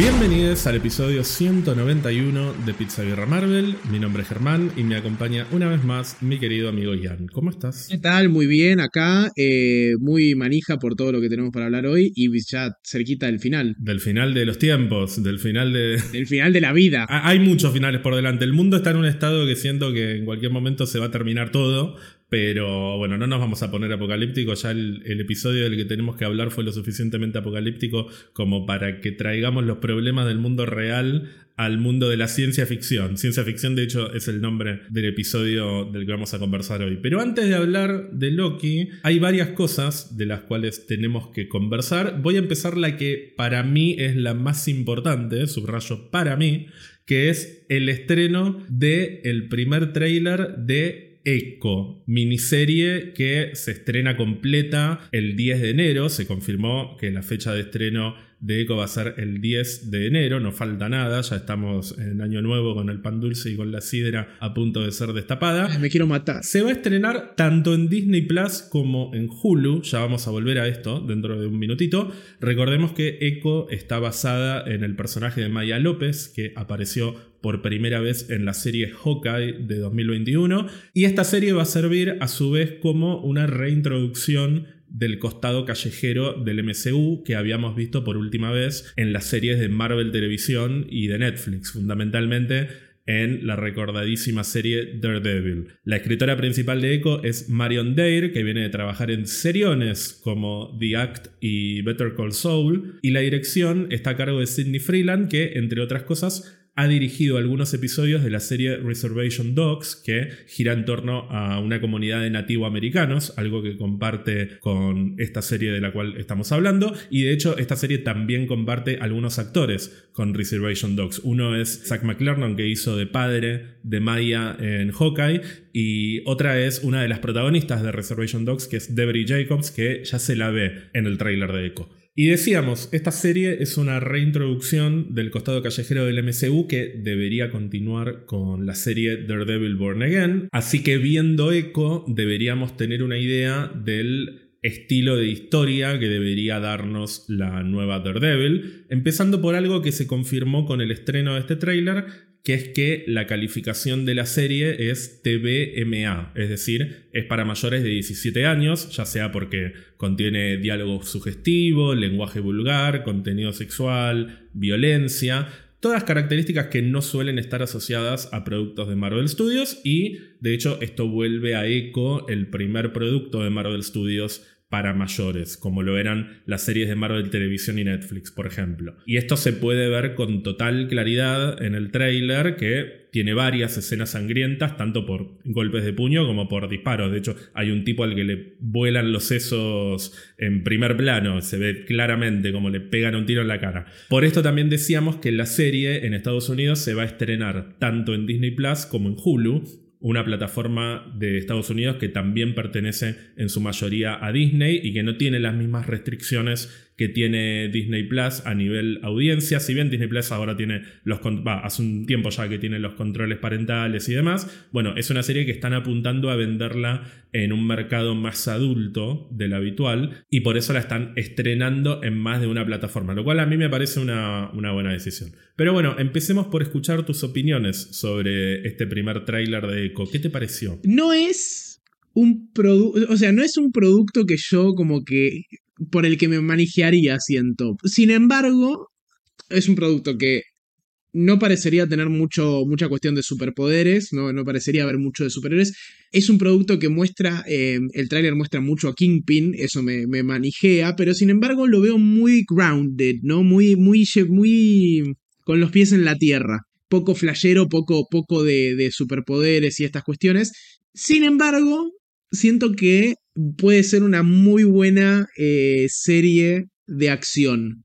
Bienvenidos al episodio 191 de Pizza Guerra Marvel. Mi nombre es Germán y me acompaña una vez más mi querido amigo Ian. ¿Cómo estás? ¿Qué tal? Muy bien, acá, eh, muy manija por todo lo que tenemos para hablar hoy y ya cerquita del final. Del final de los tiempos, del final de... Del final de la vida. Ah, Hay muchos finales por delante. El mundo está en un estado que siento que en cualquier momento se va a terminar todo. Pero bueno, no nos vamos a poner apocalípticos. Ya el, episodio del que tenemos que hablar fue lo suficientemente apocalíptico como para que traigamos los problemas del mundo real al mundo de la ciencia ficción. Ciencia ficción, de hecho, es el nombre del episodio del que vamos a conversar hoy. Pero antes de hablar de Loki, hay varias cosas de las cuales tenemos que conversar. Voy a empezar la que para mí es la más importante, subrayo para mí, que es el estreno del el primer tráiler de Echo, miniserie que se estrena completa el 10 de enero. Se confirmó que la fecha de estreno de Echo va a ser el 10 de enero, no falta nada, ya estamos en año nuevo con el pan dulce y con la sidra a punto de ser destapada. Me quiero matar. Se va a estrenar tanto en Disney Plus como en Hulu, ya vamos a volver a esto dentro de un minutito. Recordemos que Echo está basada en el personaje de Maya López, que apareció por primera vez en la serie Hawkeye de 2021. Y esta serie va a servir a su vez como una reintroducción del costado callejero del MCU que habíamos visto por última vez en las series de Marvel Televisión y de Netflix, fundamentalmente en la recordadísima serie Daredevil. La escritora principal de Echo es Marion Dare, que viene de trabajar en seriones como The Act y Better Call Saul, y la dirección está a cargo de Sidney Freeland, que, entre otras cosas, ha dirigido algunos episodios de la serie Reservation Dogs, que gira en torno a una comunidad de nativoamericanos, algo que comparte con esta serie de la cual estamos hablando, y de hecho esta serie también comparte algunos actores con Reservation Dogs. Uno es Zach McClernand, que hizo de padre de Maya en Hawkeye, y otra es una de las protagonistas de Reservation Dogs, que es Debbie Jacobs, que ya se la ve en el tráiler de Echo. Y decíamos, esta serie es una reintroducción del costado callejero del MCU que debería continuar con la serie Daredevil Born Again. Así que viendo Echo deberíamos tener una idea del estilo de historia que debería darnos la nueva Daredevil, empezando por algo que se confirmó con el estreno de este tráiler, que es que la calificación de la serie es TVMA, es decir, es para mayores de 17 años, ya sea porque contiene diálogo sugestivo, lenguaje vulgar, contenido sexual, violencia, todas características que no suelen estar asociadas a productos de Marvel Studios y de hecho esto vuelve a Echo el primer producto de Marvel Studios para mayores, como lo eran las series de Marvel Televisión y Netflix, por ejemplo. Y esto se puede ver con total claridad en el tráiler que tiene varias escenas sangrientas, tanto por golpes de puño como por disparos. De hecho, hay un tipo al que le vuelan los sesos en primer plano, se ve claramente como le pegan un tiro en la cara. Por esto también decíamos que la serie en Estados Unidos se va a estrenar tanto en Disney Plus como en Hulu, una plataforma de Estados Unidos que también pertenece en su mayoría a Disney y que no tiene las mismas restricciones que tiene Disney Plus a nivel audiencia. Si bien Disney Plus ahora tiene los va, hace un tiempo ya que tiene los controles parentales y demás, bueno, es una serie que están apuntando a venderla en un mercado más adulto del habitual y por eso la están estrenando en más de una plataforma, lo cual a mí me parece una, una buena decisión. Pero bueno, empecemos por escuchar tus opiniones sobre este primer tráiler de Echo. ¿Qué te pareció? No es un producto, o sea, no es un producto que yo como que por el que me manejaría, siento. Sin embargo, es un producto que no parecería tener mucho, mucha cuestión de superpoderes, no, no parecería haber mucho de superhéroes. Es un producto que muestra, eh, el tráiler muestra mucho a Kingpin, eso me, me manijea, pero sin embargo lo veo muy grounded, ¿no? Muy, muy, muy con los pies en la tierra. Poco flashero, poco, poco de, de superpoderes y estas cuestiones. Sin embargo, siento que puede ser una muy buena eh, serie de acción.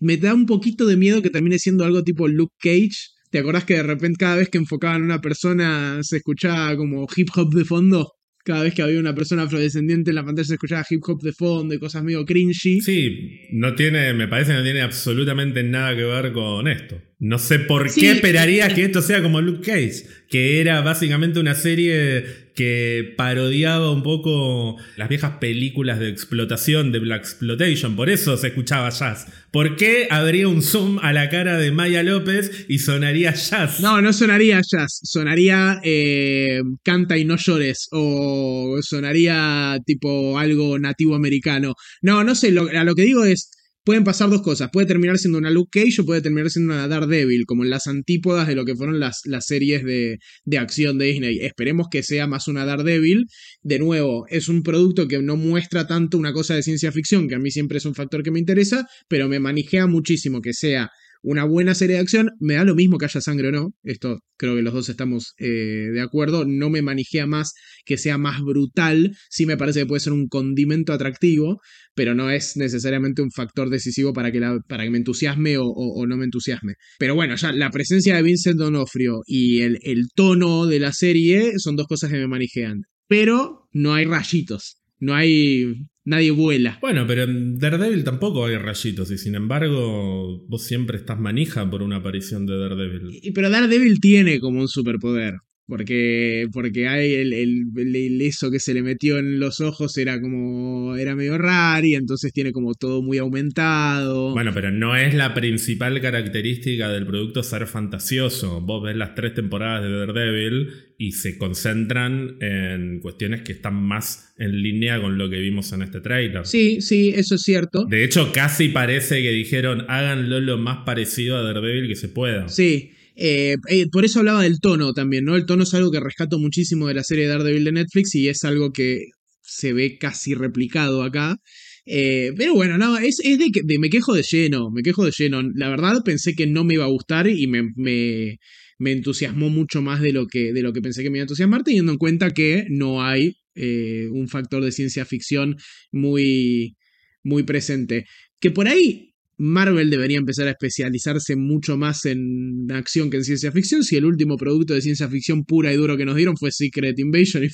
Me da un poquito de miedo que termine siendo algo tipo Luke Cage. ¿Te acordás que de repente cada vez que enfocaban a una persona se escuchaba como hip hop de fondo? Cada vez que había una persona afrodescendiente en la pantalla se escuchaba hip hop de fondo y cosas medio cringy. Sí, no tiene, me parece que no tiene absolutamente nada que ver con esto. No sé por qué esperaría que esto sea como Luke Cage, que era básicamente una serie que parodiaba un poco las viejas películas de explotación de Black Exploitation, por eso se escuchaba jazz. ¿Por qué habría un zoom a la cara de Maya López y sonaría jazz? No, no sonaría jazz, sonaría eh, canta y no llores o sonaría tipo algo nativo americano. No, no sé, a lo que digo es pueden pasar dos cosas. Puede terminar siendo una Luke Cage o puede terminar siendo una Daredevil, como en las antípodas de lo que fueron las, series de, de, acción de Disney. Esperemos que sea más una Daredevil. De nuevo, es un producto que no muestra tanto una cosa de ciencia ficción, que a mí siempre es un factor que me interesa, pero me manijea muchísimo que sea una buena serie de acción, me da lo mismo que haya sangre o no, esto creo que los dos estamos eh, de acuerdo, no me manijea más que sea más brutal, sí me parece que puede ser un condimento atractivo, pero no es necesariamente un factor decisivo para que, la, para que me entusiasme o, no me entusiasme. Pero bueno, ya la presencia de Vincent Donofrio y el, el tono de la serie son dos cosas que me manijean, pero no hay rayitos, no hay nadie vuela. Bueno, pero en Daredevil tampoco hay rayitos y sin embargo vos siempre estás manija por una aparición de Daredevil. Y, pero Daredevil tiene como un superpoder. Porque, porque hay el, el, eso que se le metió en los ojos era como. era medio raro y entonces tiene como todo muy aumentado. Bueno, pero no es la principal característica del producto ser fantasioso. Vos ves las tres temporadas de Daredevil y se concentran en cuestiones que están más en línea con lo que vimos en este trailer. Sí, sí, eso es cierto. De hecho, casi parece que dijeron háganlo lo más parecido a Daredevil que se pueda. Sí. Eh, eh, por eso hablaba del tono también, ¿no? El tono es algo que rescato muchísimo de la serie Daredevil de Netflix y es algo que se ve casi replicado acá. Eh, pero bueno, no, es, de que me quejo de lleno, me quejo de lleno. La verdad pensé que no me iba a gustar y me entusiasmó mucho más de lo, que, de lo que pensé que me iba a entusiasmar, teniendo en cuenta que no hay un factor de ciencia ficción muy, muy presente. Que por ahí Marvel debería empezar a especializarse mucho más en acción que en ciencia ficción. Si el último producto de ciencia ficción pura y duro que nos dieron fue Secret Invasion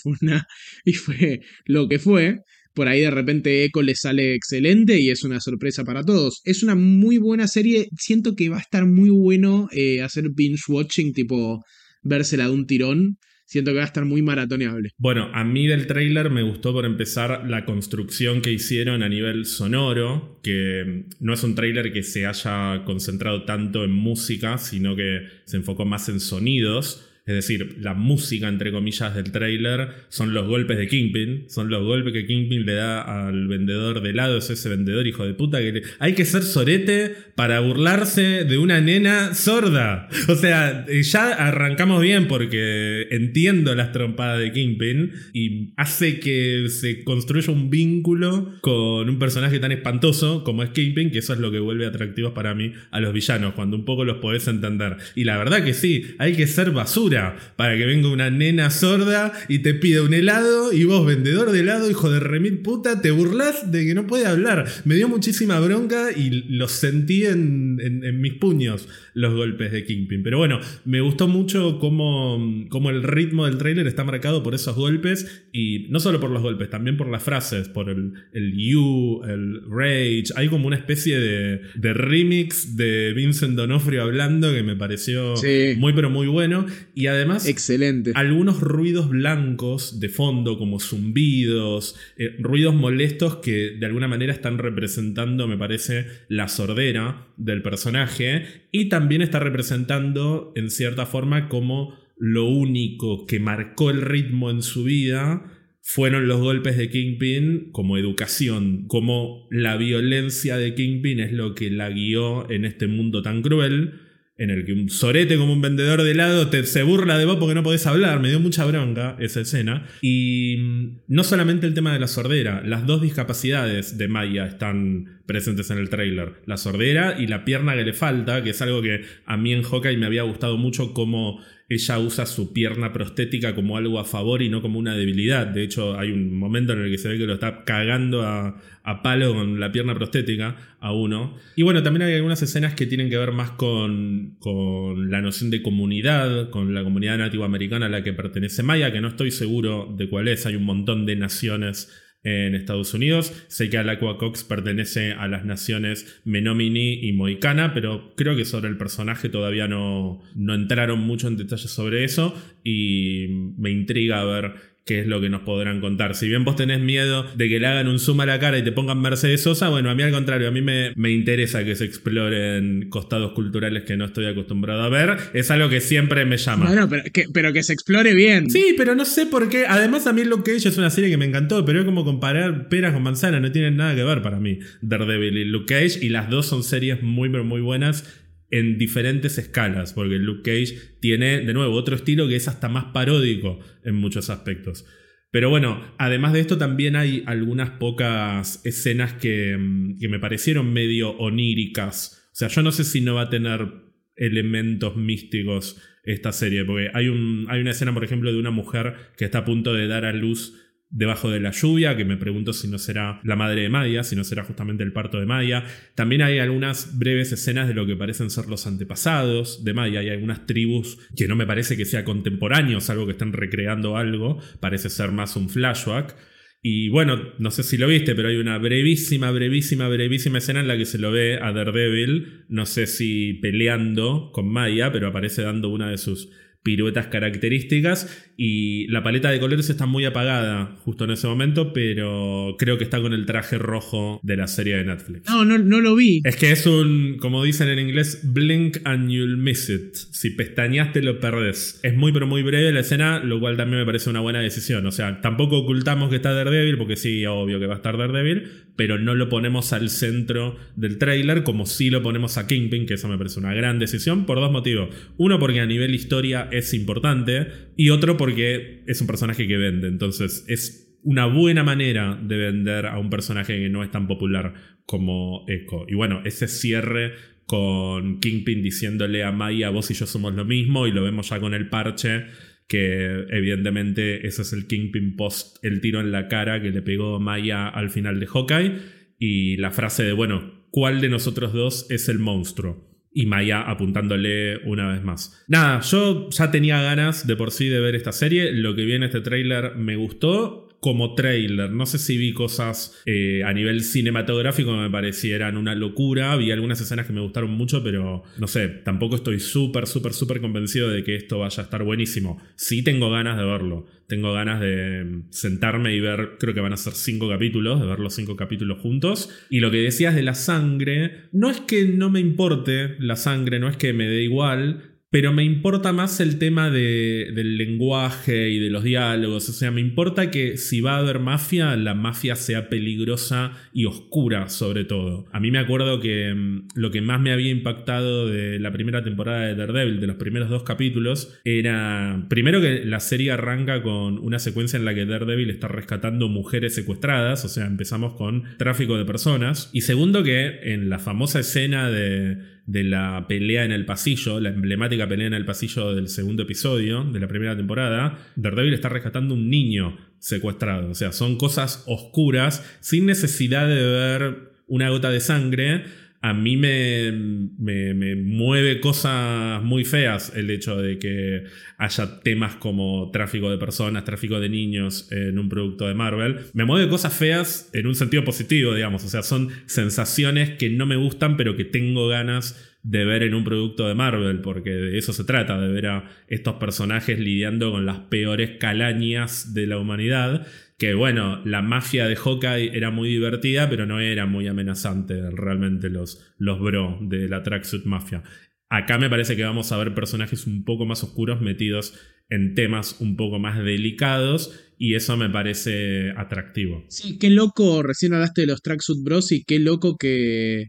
y fue, lo que fue, por ahí de repente Echo le sale excelente y es una sorpresa para todos. Es una muy buena serie. Siento que va a estar muy bueno eh, hacer binge watching, tipo vérsela de un tirón siento que va a estar muy maratoneable. Bueno, a mí del trailer me gustó por empezar la construcción que hicieron a nivel sonoro, que no es un trailer que se haya concentrado tanto en música, sino que se enfocó más en sonidos. Es decir, la música, entre comillas, del trailer son los golpes de Kingpin. Son los golpes que Kingpin le da al vendedor de helado. Es ese vendedor hijo de puta que hay que ser sorete para burlarse de una nena sorda. O sea, ya arrancamos bien porque entiendo las trompadas de Kingpin y hace que se construya un vínculo con un personaje tan espantoso como es Kingpin, que eso es lo que vuelve atractivos para mí a los villanos, cuando un poco los podés entender. Y la verdad que sí, hay que ser basura para que venga una nena sorda y te pida un helado y vos, vendedor de helado, hijo de remil puta, te burlas de que no puede hablar. Me dio muchísima bronca y lo sentí en, mis puños los golpes de Kingpin. Pero bueno, me gustó mucho cómo, cómo el ritmo del trailer está marcado por esos golpes y no solo por los golpes, también por las frases, por el, el you, el rage. Hay como una especie de, de remix de Vincent Donofrio hablando que me pareció muy pero muy bueno. Y además, Excelente. algunos ruidos blancos de fondo, como zumbidos, eh, ruidos molestos que de alguna manera están representando, me parece, la sordera del personaje. Y también está representando, en cierta forma, como lo único que marcó el ritmo en su vida fueron los golpes de Kingpin como educación, como la violencia de Kingpin es lo que la guió en este mundo tan cruel en el que un sorete como un vendedor de helado te, se burla de vos porque no podés hablar. Me dio mucha bronca esa escena. Y mm, no solamente el tema de la sordera, las dos discapacidades de Maya están presentes en el trailer. La sordera y la pierna que le falta, que es algo que a mí en Hawkeye me había gustado mucho como ella usa su pierna prostética como algo a favor y no como una debilidad. De hecho, hay un momento en el que se ve que lo está cagando a, palo con la pierna prostética a uno. Y bueno, también hay algunas escenas que tienen que ver más con, con la noción de comunidad, con la comunidad nativoamericana a la que pertenece Maya, que no estoy seguro de cuál es. Hay un montón de naciones en Estados Unidos. Sé que Alacua Cox pertenece a las naciones Menomini y Moicana, pero creo que sobre el personaje todavía no, no entraron mucho en detalles sobre eso y me intriga ver qué es lo que nos podrán contar. Si bien vos tenés miedo de que le hagan un zoom a la cara y te pongan Mercedes Sosa, bueno, a mí al contrario, a mí me, me interesa que se exploren costados culturales que no estoy acostumbrado a ver. Es algo que siempre me llama. Bueno, pero que, pero que se explore bien. Sí, pero no sé por qué. Además, a mí Luke Cage es una serie que me encantó, pero es como comparar peras con manzanas, no tienen nada que ver para mí. Daredevil y Luke Cage, y las dos son series muy, pero muy buenas en diferentes escalas, porque Luke Cage tiene, de nuevo, otro estilo que es hasta más paródico en muchos aspectos. Pero bueno, además de esto también hay algunas pocas escenas que, mm, que, me parecieron medio oníricas. O sea, yo no sé si no va a tener elementos místicos esta serie, porque hay, un, hay una escena, por ejemplo, de una mujer que está a punto de dar a luz debajo de la lluvia, que me pregunto si no será la madre de Maya, si no será justamente el parto de Maya. También hay algunas breves escenas de lo que parecen ser los antepasados de Maya. Hay algunas tribus que no me parece que sea contemporáneos, algo que estén recreando algo, parece ser más un flashback. Y bueno, no sé si lo viste, pero hay una brevísima, brevísima, brevísima escena en la que se lo ve a Daredevil, no sé si peleando con Maya, pero aparece dando una de sus piruetas características y la paleta de colores está muy apagada justo en ese momento, pero creo que está con el traje rojo de la serie de Netflix. No, no, no lo vi. Es que es un, como dicen en inglés, blink and you'll miss it. Si pestañas te lo perdés. Es muy pero muy breve la escena, lo cual también me parece una buena decisión. O sea, tampoco ocultamos que está Daredevil, porque sí, obvio que va a estar Daredevil, pero no lo ponemos al centro del trailer como si lo ponemos a Kingpin, que eso me parece una gran decisión por dos motivos. Uno, porque a nivel historia es importante y otro porque es un personaje que vende. Entonces es una buena manera de vender a un personaje que no es tan popular como Echo. Y bueno, ese cierre con Kingpin diciéndole a Maya, vos y yo somos lo mismo, y lo vemos ya con el parche, que evidentemente ese es el Kingpin post, el tiro en la cara que le pegó Maya al final de Hawkeye, y la frase de, bueno, ¿cuál de nosotros dos es el monstruo? Y Maya apuntándole una vez más. Nada, yo ya tenía ganas de por sí de ver esta serie. Lo que vi en este tráiler me gustó como trailer. No sé si vi cosas eh, a nivel cinematográfico que me parecieran una locura. Vi algunas escenas que me gustaron mucho, pero no sé, tampoco estoy súper, súper, súper convencido de que esto vaya a estar buenísimo. Sí tengo ganas de verlo. Tengo ganas de sentarme y ver, creo que van a ser cinco capítulos, de ver los cinco capítulos juntos. Y lo que decías de la sangre, no es que no me importe la sangre, no es que me dé igual, pero me importa más el tema del lenguaje y de los diálogos. O sea, me importa que si va a haber mafia, la mafia sea peligrosa y oscura sobre todo. A mí me acuerdo que mm, lo que más me había impactado de la primera temporada de Daredevil, de los primeros dos capítulos, era primero que la serie arranca con una secuencia en la que Daredevil está rescatando mujeres secuestradas, o sea, empezamos con tráfico de personas. Y segundo que en la famosa escena de de la pelea en el pasillo, la emblemática pelea en el pasillo del segundo episodio de la primera temporada, Daredevil está rescatando un niño secuestrado. O sea, son cosas oscuras sin necesidad de ver una gota de sangre a mí me, me, mueve cosas muy feas el hecho de que haya temas como tráfico de personas, tráfico de niños en un producto de Marvel. Me mueve cosas feas en un sentido positivo, digamos. O sea, son sensaciones que no me gustan, pero que tengo ganas de ver en un producto de Marvel, porque de eso se trata, de ver a estos personajes lidiando con las peores calañas de la humanidad que bueno, la mafia de Hawkeye era muy divertida, pero no era muy amenazante realmente los, los de la Tracksuit Mafia. Acá me parece que vamos a ver personajes un poco más oscuros metidos en temas un poco más delicados y eso me parece atractivo. Sí, qué loco, recién hablaste de los Tracksuit Bros y qué loco que,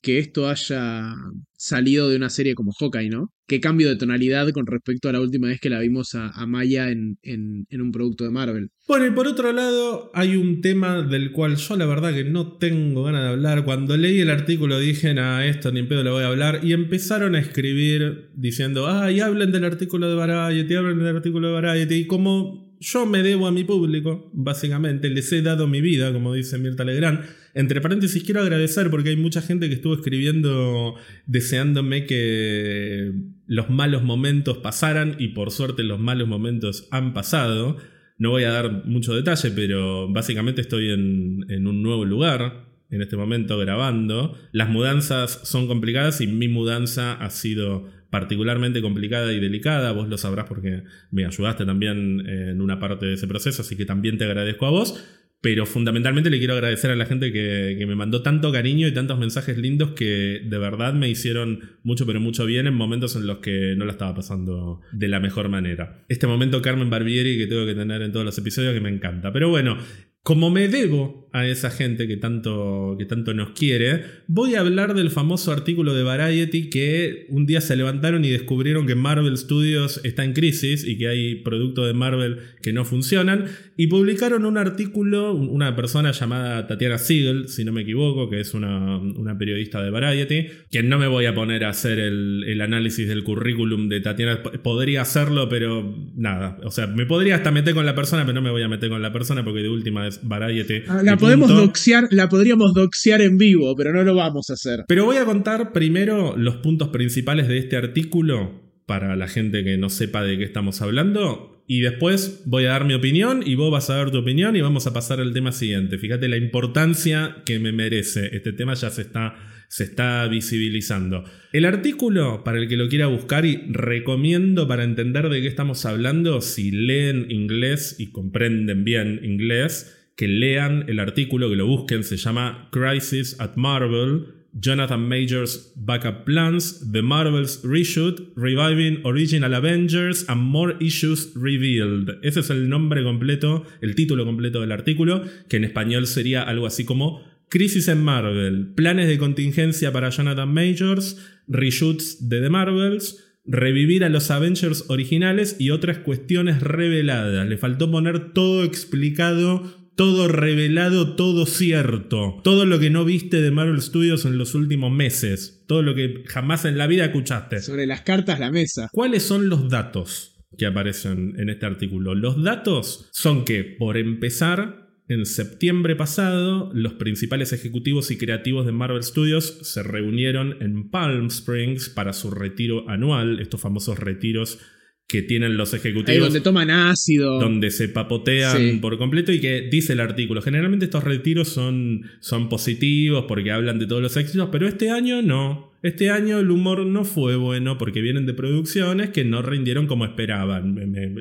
que esto haya salido de una serie como Hawkeye, ¿no? Qué cambio de tonalidad con respecto a la última vez que la vimos a, Maya en, un producto de Marvel. Bueno, y por otro lado, hay un tema del cual yo la verdad que no tengo ganas de hablar. Cuando leí el artículo dije, ah, esto ni en pedo le voy a hablar. Y empezaron a escribir diciendo, ay, hablen del artículo de Variety, hablen del artículo de Variety. Y como yo me debo a mi público, básicamente, les he dado mi vida, como dice Mirta Legrand entre paréntesis, quiero agradecer porque hay mucha gente que estuvo escribiendo deseándome que los malos momentos pasaran y por suerte los malos momentos han pasado. No voy a dar mucho detalle, pero básicamente estoy en, en un nuevo lugar en este momento grabando. Las mudanzas son complicadas y mi mudanza ha sido particularmente complicada y delicada, vos lo sabrás porque me ayudaste también en una parte de ese proceso, así que también te agradezco a vos. Pero fundamentalmente le quiero agradecer a la gente que, me mandó tanto cariño y tantos mensajes lindos que de verdad me hicieron mucho, pero mucho bien en momentos en los que no la estaba pasando de la mejor manera. Este momento Carmen Barbieri que tengo que tener en todos los episodios que me encanta. Pero bueno, como me debo a esa gente que tanto, que tanto nos quiere, voy a hablar del famoso artículo de Variety que un día se levantaron y descubrieron que Marvel Studios está en crisis y que hay productos de Marvel que no funcionan. Y publicaron un artículo, una persona llamada Tatiana Siegel, si no me equivoco, que es una, periodista de Variety, que no me voy a poner a hacer el, el, análisis del currículum de Tatiana. Podría hacerlo, pero nada. O sea, me podría hasta meter con la persona, pero no me voy a meter con la persona porque de última es Variety. Ah, la podemos doxear, la podríamos doxear en vivo, pero no lo vamos a hacer. Pero voy a contar primero los puntos principales de este artículo para la gente que no sepa de qué estamos hablando. Y después voy a dar mi opinión y vos vas a dar tu opinión y vamos a pasar al tema siguiente. Fíjate la importancia que me merece. Este tema ya se está, se está visibilizando. El artículo, para el que lo quiera buscar y recomiendo para entender de qué estamos hablando, si leen inglés y comprenden bien inglés, que lean el artículo, que lo busquen, se llama Crisis at Marvel, Jonathan Majors Backup Plans, The Marvels Reshoot, Reviving Original Avengers and More Issues Revealed. Ese es el nombre completo, el título completo del artículo, que en español sería algo así como Crisis en Marvel, planes de contingencia para Jonathan Majors, reshoots de The Marvels, revivir a los Avengers originales y otras cuestiones reveladas. Le faltó poner todo explicado todo revelado, todo cierto. Todo lo que no viste de Marvel Studios en los últimos meses. Todo lo que jamás en la vida escuchaste. Sobre las cartas, la mesa. ¿Cuáles son los datos que aparecen en este artículo? Los datos son que, por empezar, en septiembre pasado, los principales ejecutivos y creativos de Marvel Studios se reunieron en Palm Springs para su retiro anual, estos famosos retiros que tienen los ejecutivos. Ahí donde toman ácido. Donde se papotean por completo y que dice el artículo. Generalmente estos retiros son, son positivos porque hablan de todos los éxitos, pero este año no. Este año el humor no fue bueno porque vienen de producciones que no rindieron como esperaban.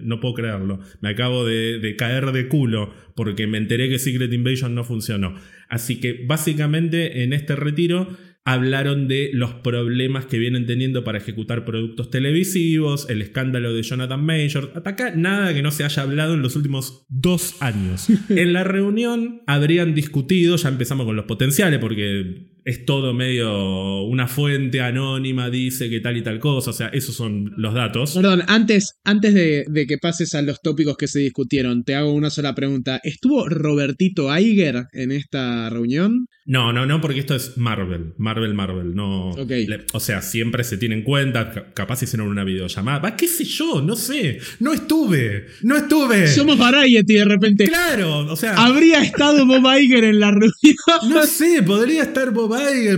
no puedo creerlo. Me acabo de, de, caer de culo porque me enteré que Secret Invasion no funcionó. Así que básicamente en este retiro hablaron de los problemas que vienen teniendo para ejecutar productos televisivos, el escándalo de Jonathan Major. Hasta acá nada que no se haya hablado en los últimos dos años. en la reunión habrían discutido, ya empezamos con los potenciales, porque es todo medio una fuente anónima dice que tal y tal cosa, o sea, esos son los datos. Perdón, antes, antes de, de, que pases a los tópicos que se discutieron, te hago una sola pregunta. ¿Estuvo Robertito Aiger en esta reunión? No, no, no, porque esto es Marvel, Marvel, Marvel, no. o sea, siempre se tiene en cuenta, capaz hicieron una videollamada, va, qué sé yo, no sé, no estuve, no estuve. Somos Variety de repente. Claro, o sea. Habría estado Bob Iger en la reunión. No sé, podría estar Bob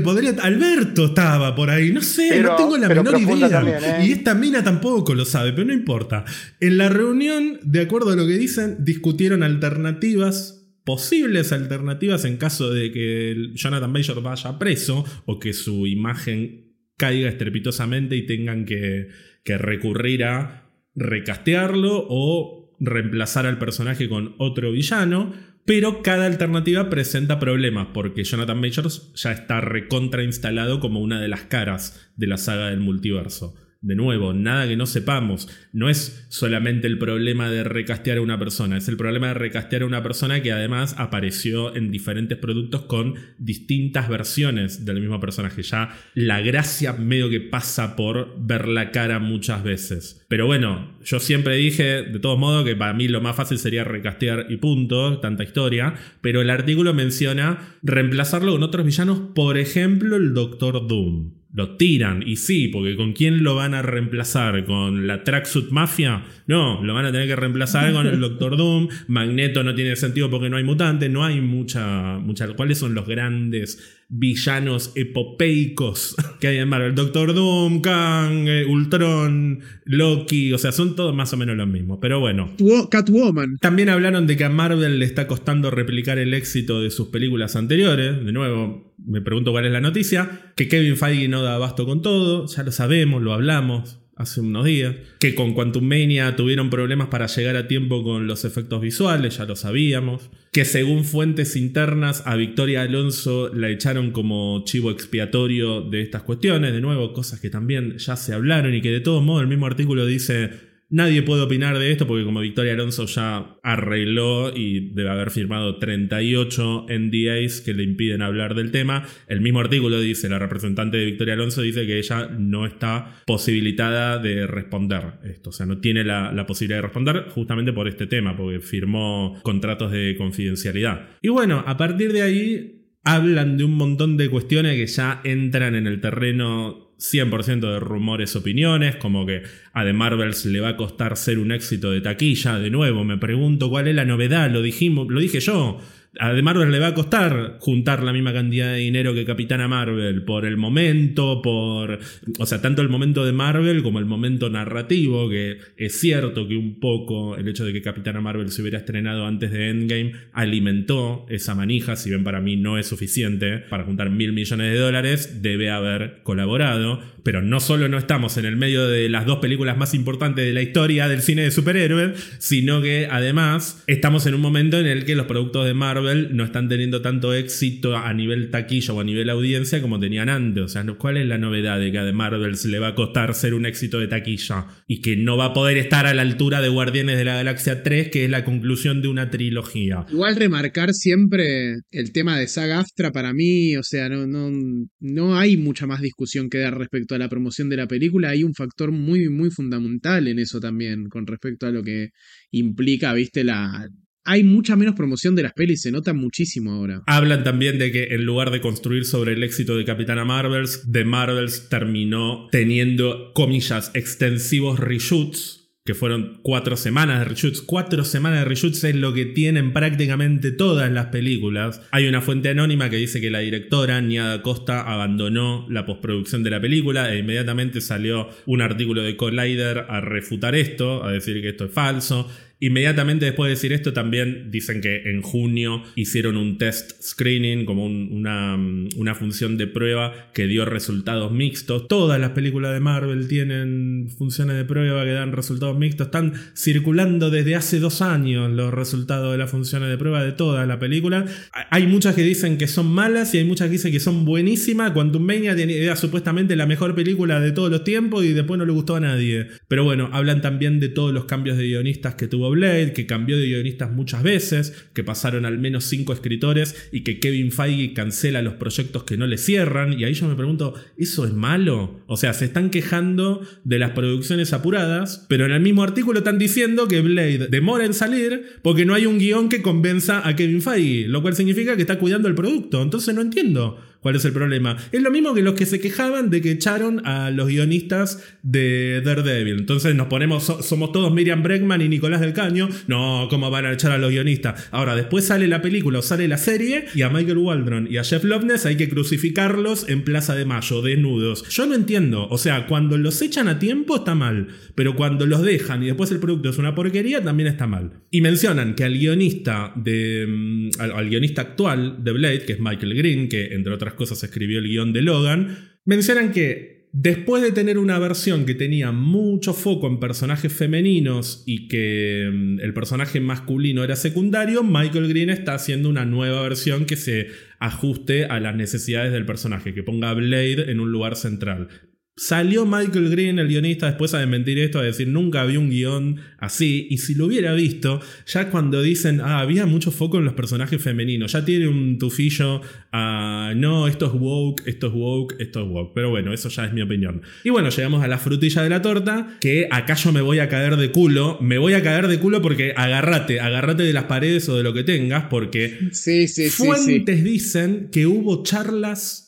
Podría. Alberto estaba por ahí, no sé, no tengo la menor idea. ¿eh? Y esta mina tampoco lo sabe, pero no importa. En la reunión, de acuerdo a lo que dicen, discutieron alternativas posibles alternativas en caso de que Jonathan Major vaya preso o que su imagen caiga estrepitosamente y tengan que, que recurrir a recastearlo o reemplazar al personaje con otro villano. Pero cada alternativa presenta problemas porque Jonathan Majors ya está recontra instalado como una de las caras de la saga del multiverso. De nuevo, nada que no sepamos. No es solamente el problema de recastear a una persona, es el problema de recastear a una persona que además apareció en diferentes productos con distintas versiones del mismo personaje. Ya la gracia medio que pasa por ver la cara muchas veces. Pero bueno, yo siempre dije, de todos modos, que para mí lo más fácil sería recastear y punto, tanta historia. Pero el artículo menciona reemplazarlo con otros villanos, por ejemplo, el Doctor Doom lo tiran. Y sí, porque ¿con quién lo van a reemplazar? ¿Con la Tracksuit Mafia? No, lo van a tener que reemplazar con el Doctor Doom. Magneto no tiene sentido porque no hay mutante. No hay mucha, mucha. ¿Cuáles son los grandes villanos epopeicos que hay en Marvel. Doctor Doom, Kang, eh, Ultron, Loki, o sea, son todos más o menos los mismos. Pero bueno. Catwoman. También hablaron de que a Marvel le está costando replicar el éxito de sus películas anteriores. De nuevo, me pregunto cuál es la noticia. Que Kevin Feige no da abasto con todo, ya lo sabemos, lo hablamos hace unos días, que con Quantum Mania tuvieron problemas para llegar a tiempo con los efectos visuales, ya lo sabíamos, que según fuentes internas a Victoria Alonso la echaron como chivo expiatorio de estas cuestiones, de nuevo, cosas que también ya se hablaron y que de todo modo el mismo artículo dice Nadie puede opinar de esto porque como Victoria Alonso ya arregló y debe haber firmado 38 NDAs que le impiden hablar del tema, el mismo artículo dice, la representante de Victoria Alonso dice que ella no está posibilitada de responder esto, o sea, no tiene la, posibilidad de responder justamente por este tema, porque firmó contratos de confidencialidad. Y bueno, a partir de ahí hablan de un montón de cuestiones que ya entran en el terreno 100% de rumores, opiniones, como que a The Marvels le va a costar ser un éxito de taquilla. De nuevo, me pregunto cuál es la novedad, lo dijimos, lo dije yo a The Marvel le va a costar juntar la misma cantidad de dinero que Capitana Marvel por el momento, por. O sea, tanto el momento de Marvel como el momento narrativo, que es cierto que un poco el hecho de que Capitana Marvel se hubiera estrenado antes de Endgame alimentó esa manija, si bien para mí no es suficiente para juntar mil millones de dólares, debe haber colaborado. Pero no solo no estamos en el medio de las dos películas más importantes de la historia del cine de superhéroes, sino que además estamos en un momento en el que los productos de Marvel no están teniendo tanto éxito a nivel taquilla o a nivel audiencia como tenían antes. O sea, ¿cuál es la novedad de que a The Marvels le va a costar ser un éxito de taquilla? Y que no va a poder estar a la altura de Guardianes de la Galaxia 3, que es la conclusión de una trilogía. Igual remarcar siempre el tema de Saga Aftra para mí, o sea, no, no, no hay mucha más discusión que dar respecto a la promoción de la película. Hay un factor muy, muy fundamental en eso también, con respecto a lo que implica, viste, la, hay mucha menos promoción de las pelis, se nota muchísimo ahora. Hablan también de que en lugar de construir sobre el éxito de Capitana Marvels, The Marvels terminó teniendo, comillas, extensivos reshoots que fueron cuatro semanas de reshoots. Cuatro semanas de reshoots es lo que tienen prácticamente todas las películas. Hay una fuente anónima que dice que la directora, Niada Costa, abandonó la postproducción de la película e inmediatamente salió un artículo de Collider a refutar esto, a decir que esto es falso. Inmediatamente después de decir esto, también dicen que en junio hicieron un test screening, como una, una, función de prueba que dio resultados mixtos. Todas las películas de Marvel tienen funciones de prueba que dan resultados mixtos. Están circulando desde hace dos años los resultados de las funciones de prueba de toda la película. Hay muchas que dicen que son malas y hay muchas que dicen que son buenísimas. Quantum Mania era supuestamente la mejor película de todos los tiempos y después no le gustó a nadie. Pero bueno, hablan también de todos los cambios de guionistas que tuvo Blade, que cambió de guionistas muchas veces, que pasaron al menos cinco escritores y que Kevin Feige cancela los proyectos que no le cierran. Y ahí yo me pregunto, ¿eso es malo? O sea, se están quejando de las producciones apuradas, pero en el mismo artículo están diciendo que Blade demora en salir porque no hay un guion que convenza a Kevin Feige, lo cual significa que está cuidando el producto. Entonces no entiendo. ¿Cuál es el problema? Es lo mismo que los que se quejaban de que echaron a los guionistas de Daredevil. Entonces nos ponemos, somos todos Miriam Bregman y Nicolás del Caño. No, ¿cómo van a echar a los guionistas? Ahora, después sale la película o sale la serie y a Michael Waldron y a Jeff Loveness hay que crucificarlos en Plaza de Mayo, desnudos. Yo no entiendo. O sea, cuando los echan a tiempo está mal. Pero cuando los dejan y después el producto es una porquería, también está mal. Y mencionan que al guionista de. Mm, al guionista actual de Blade, que es Michael Green, que entre otras cosas escribió el guion de Logan, mencionan que después de tener una versión que tenía mucho foco en personajes femeninos y que mm, el personaje masculino era secundario, Michael Green está haciendo una nueva versión que se ajuste a las necesidades del personaje, que ponga a Blade en un lugar central. Salió Michael Green, el guionista, después a desmentir esto, a decir nunca había un guion así. Y si lo hubiera visto, ya cuando dicen, ah, había mucho foco en los personajes femeninos, ya tiene un tufillo a, no, esto es woke, esto es woke, esto es woke. Pero bueno, eso ya es mi opinión. Y bueno, llegamos a la frutilla de la torta, que acá yo me voy a caer de culo. Me voy a caer de culo porque agárrate, agárrate de las paredes o de lo que tengas, porque sí, sí, fuentes dicen que hubo charlas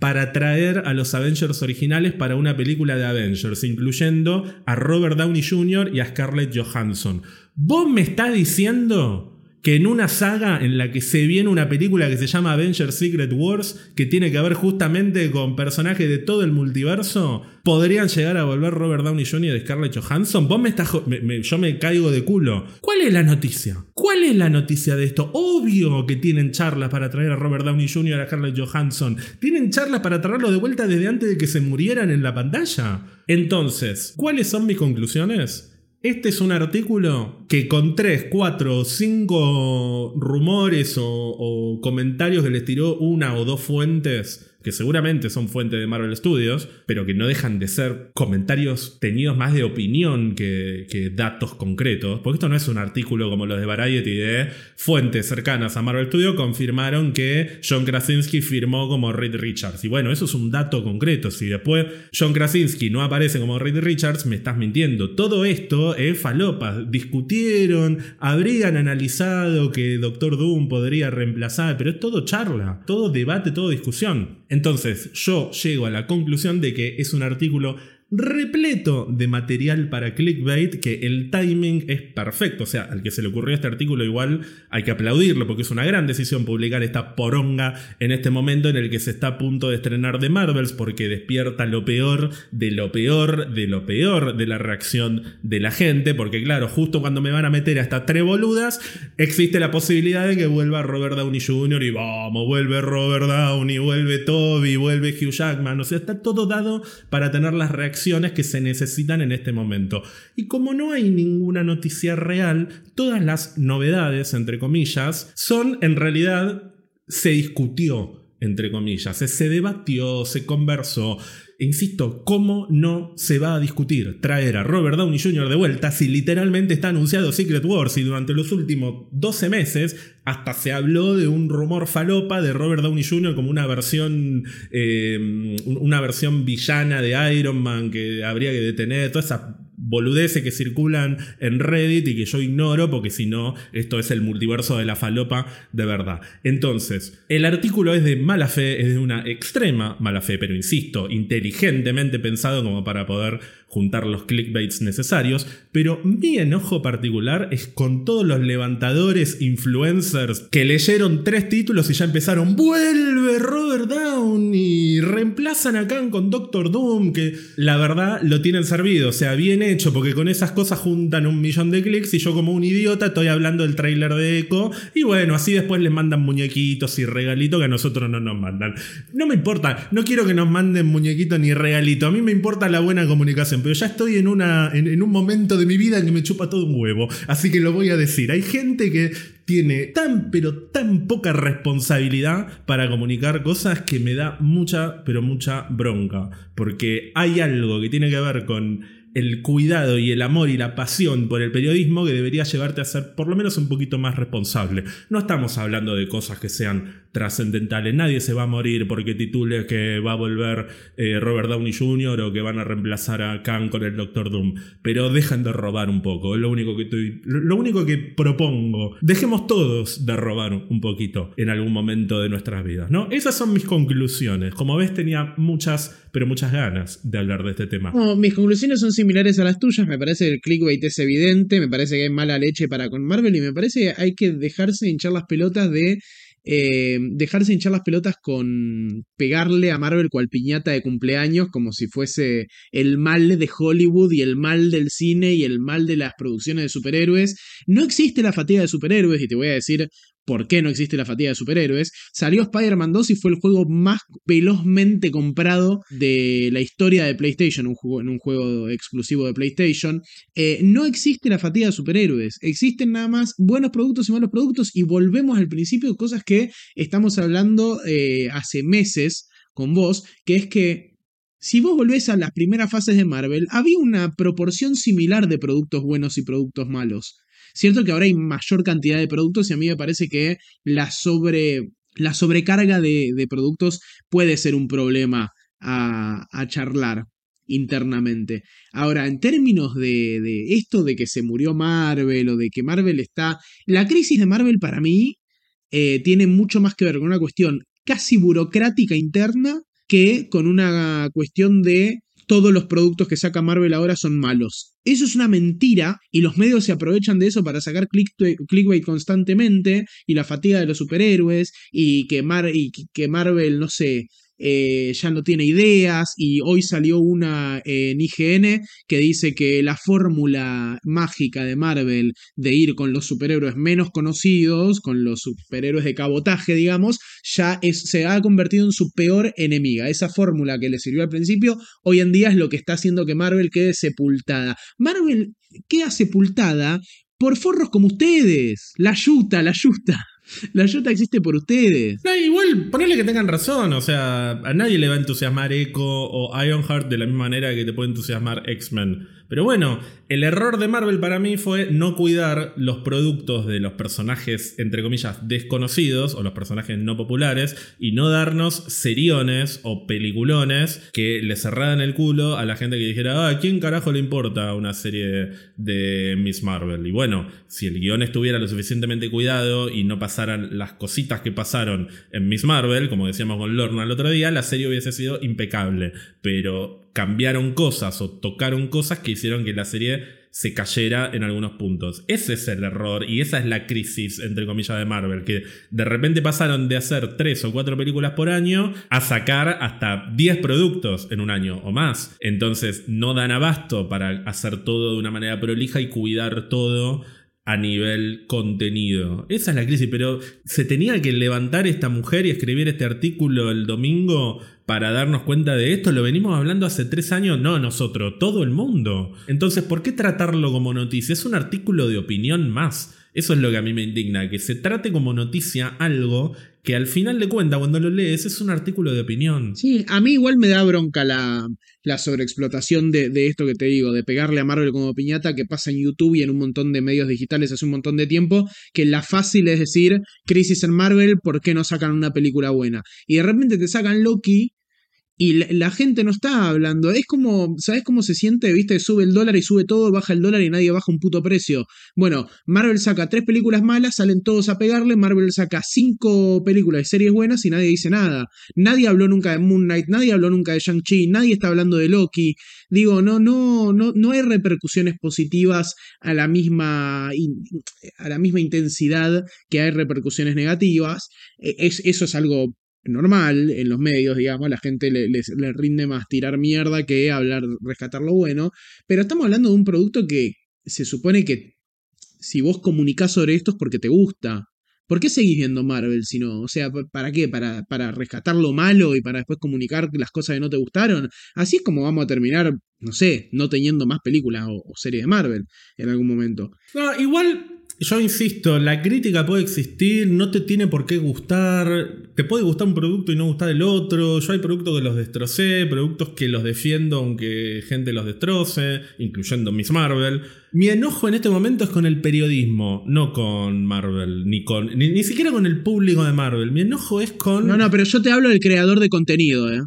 para traer a los Avengers originales para una película de Avengers, incluyendo a Robert Downey Jr. y a Scarlett Johansson. ¿Vos me estás diciendo que en una saga en la que se viene una película que se llama Avengers Secret Wars, que tiene que ver justamente con personajes de todo el multiverso, podrían llegar a volver Robert Downey Jr. de Scarlett Johansson? Vos me estás. yo me caigo de culo. ¿Cuál es la noticia? ¿Cuál es la noticia de esto? Obvio que tienen charlas para traer a Robert Downey Jr. a Scarlett Johansson. Tienen charlas para traerlo de vuelta desde antes de que se murieran en la pantalla. Entonces, ¿cuáles son mis conclusiones? Este es un artículo que con 3, 4 o 5 rumores o, o, comentarios que les tiró una o dos fuentes que seguramente son fuente de Marvel Studios, pero que no dejan de ser comentarios tenidos más de opinión que, datos concretos, porque esto no es un artículo como los de Variety de fuentes cercanas a Marvel Studios confirmaron que John Krasinski firmó como Reed Richards. Y bueno, eso es un dato concreto. Si después John Krasinski no aparece como Reed Richards, me estás mintiendo. Todo esto es falopa. Discutieron, habrían analizado que Doctor Doom podría reemplazar, pero es todo charla, todo debate, todo discusión. Entonces yo llego a la conclusión de que es un artículo repleto de material para clickbait que el timing es perfecto. O sea, al que se le ocurrió este artículo igual hay que aplaudirlo porque es una gran decisión publicar esta poronga en este momento en el que se está a punto de estrenar The Marvels porque despierta lo peor de lo peor de lo peor de la reacción de la gente. Porque claro, justo cuando me van a meter a estas tres boludas, existe la posibilidad de que vuelva Robert Downey Jr. y vamos, vuelve Robert Downey, vuelve Toby, vuelve Hugh Jackman. O sea, está todo dado para tener las reacciones que se necesitan en este momento. Y como no hay ninguna noticia real, todas las novedades, entre comillas, son en realidad, se discutió entre comillas. Se debatió, se conversó. Insisto, ¿cómo no se va a discutir traer a Robert Downey Jr. de vuelta si literalmente está anunciado Secret Wars y durante los últimos 12 meses hasta se habló de un rumor falopa de Robert Downey Jr. como una versión, eh, una versión villana de Iron Man que habría que detener, toda esa boludeces que circulan en Reddit y que yo ignoro porque si no, esto es el multiverso de la falopa de verdad. Entonces, el artículo es de mala fe, es de una extrema mala fe, pero insisto, inteligentemente pensado como para poder juntar los clickbaits necesarios, pero mi enojo particular es con todos los levantadores influencers que leyeron tres títulos y ya empezaron, vuelve Robert Downey, reemplazan a Khan con Doctor Doom, que la verdad lo tienen servido, o sea, bien hecho, porque con esas cosas juntan un millón de clics y yo como un idiota estoy hablando del tráiler de Echo, y bueno, así después les mandan muñequitos y regalitos que a nosotros no nos mandan. No me importa, no quiero que nos manden muñequitos ni regalitos, a mí me importa la buena comunicación pero ya estoy en, una, en, un momento de mi vida en que me chupa todo un huevo. Así que lo voy a decir. Hay gente que tiene tan pero tan poca responsabilidad para comunicar cosas que me da mucha pero mucha bronca. Porque hay algo que tiene que ver con el cuidado y el amor y la pasión por el periodismo que debería llevarte a ser por lo menos un poquito más responsable. No estamos hablando de cosas que sean trascendentales. Nadie se va a morir porque titule que va a volver eh, Robert Downey Jr. o que van a reemplazar a Khan con el Doctor Doom. Pero dejen de robar un poco. Es lo único que estoy. Lo único que propongo. Dejemos todos de robar un poquito en algún momento de nuestras vidas. ¿no? Esas son mis conclusiones. Como ves, tenía muchas, pero muchas ganas de hablar de este tema. mis conclusiones son similares a las tuyas. Me parece que el clickbait es evidente. Me parece que hay mala leche para con Marvel. Y me parece que hay que dejarse hinchar las pelotas de eh, dejarse hinchar las pelotas con pegarle a Marvel cual piñata de cumpleaños como si fuese el mal de Hollywood y el mal del cine y el mal de las producciones de superhéroes. No existe la fatiga de superhéroes y te voy a decir por qué no existe la fatiga de superhéroes, salió Spider-Man 2 y fue el juego más velozmente comprado de la historia de PlayStation, un juego, en un juego exclusivo de PlayStation. Eh, no existe la fatiga de superhéroes, existen nada más buenos productos y malos productos y volvemos al principio, cosas que estamos hablando eh, hace meses con vos, que es que si vos volvés a las primeras fases de Marvel, había una proporción similar de productos buenos y productos malos. Cierto que ahora hay mayor cantidad de productos y a mí me parece que la, sobre, la sobrecarga de, productos puede ser un problema a, charlar internamente. Ahora, en términos de, de, esto de que se murió Marvel o de que Marvel está... La crisis de Marvel para mí eh, tiene mucho más que ver con una cuestión casi burocrática interna que con una cuestión de todos los productos que saca Marvel ahora son malos. Eso es una mentira y los medios se aprovechan de eso para sacar clickbait constantemente y la fatiga de los superhéroes y que, y que Marvel, no sé, eh, ya no tiene ideas y hoy salió una en IGN que dice que la fórmula mágica de Marvel de ir con los superhéroes menos conocidos, con los superhéroes de cabotaje, digamos, ya es, se ha convertido en su peor enemiga. Esa fórmula que le sirvió al principio, hoy en día es lo que está haciendo que Marvel quede sepultada. Marvel queda sepultada por forros como ustedes. La yuta, la yuta. La ayuda existe por ustedes. No, igual, ponerle que tengan razón. O sea, a nadie le va a entusiasmar Echo o Ironheart de la misma manera que te puede entusiasmar X-Men. Pero bueno, el error de Marvel para mí fue no cuidar los productos de los personajes, entre comillas, desconocidos o los personajes no populares y no darnos seriones o peliculones que le cerraran el culo a la gente que dijera, ah, ¿quién carajo le importa una serie de Miss Marvel? Y bueno, si el guion estuviera lo suficientemente cuidado y no pasaran las cositas que pasaron en Miss Marvel, como decíamos con Lorna el otro día, la serie hubiese sido impecable. Pero cambiaron cosas o tocaron cosas que hicieron que la serie se cayera en algunos puntos. Ese es el error y esa es la crisis, entre comillas, de Marvel, que de repente pasaron de hacer tres o cuatro películas por año a sacar hasta 10 productos en un año o más. Entonces no dan abasto para hacer todo de una manera prolija y cuidar todo a nivel contenido. Esa es la crisis, pero se tenía que levantar esta mujer y escribir este artículo el domingo para darnos cuenta de esto. Lo venimos hablando hace tres años, no nosotros, todo el mundo. Entonces, ¿por qué tratarlo como noticia? Es un artículo de opinión más. Eso es lo que a mí me indigna, que se trate como noticia algo que al final de cuentas, cuando lo lees, es un artículo de opinión. Sí, a mí igual me da bronca la, la sobreexplotación de, de, esto que te digo, de pegarle a Marvel como piñata que pasa en YouTube y en un montón de medios digitales hace un montón de tiempo, que la fácil es decir, crisis en Marvel, ¿por qué no sacan una película buena? Y de repente te sacan Loki y la, gente no está hablando. Es como, ¿sabes cómo se siente? ¿Viste? Sube el dólar y sube todo, baja el dólar y nadie baja un puto precio. Bueno, Marvel saca tres películas malas, salen todos a pegarle. Marvel saca cinco películas y series buenas y nadie dice nada. Nadie habló nunca de Moon Knight, nadie habló nunca de Shang-Chi, nadie está hablando de Loki. Digo, no, no, no, no hay repercusiones positivas a la misma, a la misma intensidad que hay repercusiones negativas. E, es, eso es algo normal en los medios, digamos, la gente le, rinde más tirar mierda que hablar, rescatar lo bueno, pero estamos hablando de un producto que se supone que si vos comunicás sobre esto es porque te gusta. ¿Por qué seguís viendo Marvel si no? O sea, ¿para qué? ¿Para, ¿Para rescatar lo malo y para después comunicar las cosas que no te gustaron? Así es como vamos a terminar, no sé, no teniendo más películas o, o series de Marvel en algún momento. No, igual yo insisto, la crítica puede existir, no te tiene por qué gustar, te puede gustar un producto y no gustar el otro, yo hay productos que los destrocé, productos que los defiendo aunque gente los destroce, incluyendo Miss Marvel. Mi enojo en este momento es con el periodismo, no con Marvel, ni con ni, ni siquiera con el público de Marvel. Mi enojo es con No, no, pero yo te hablo del creador de contenido, ¿eh?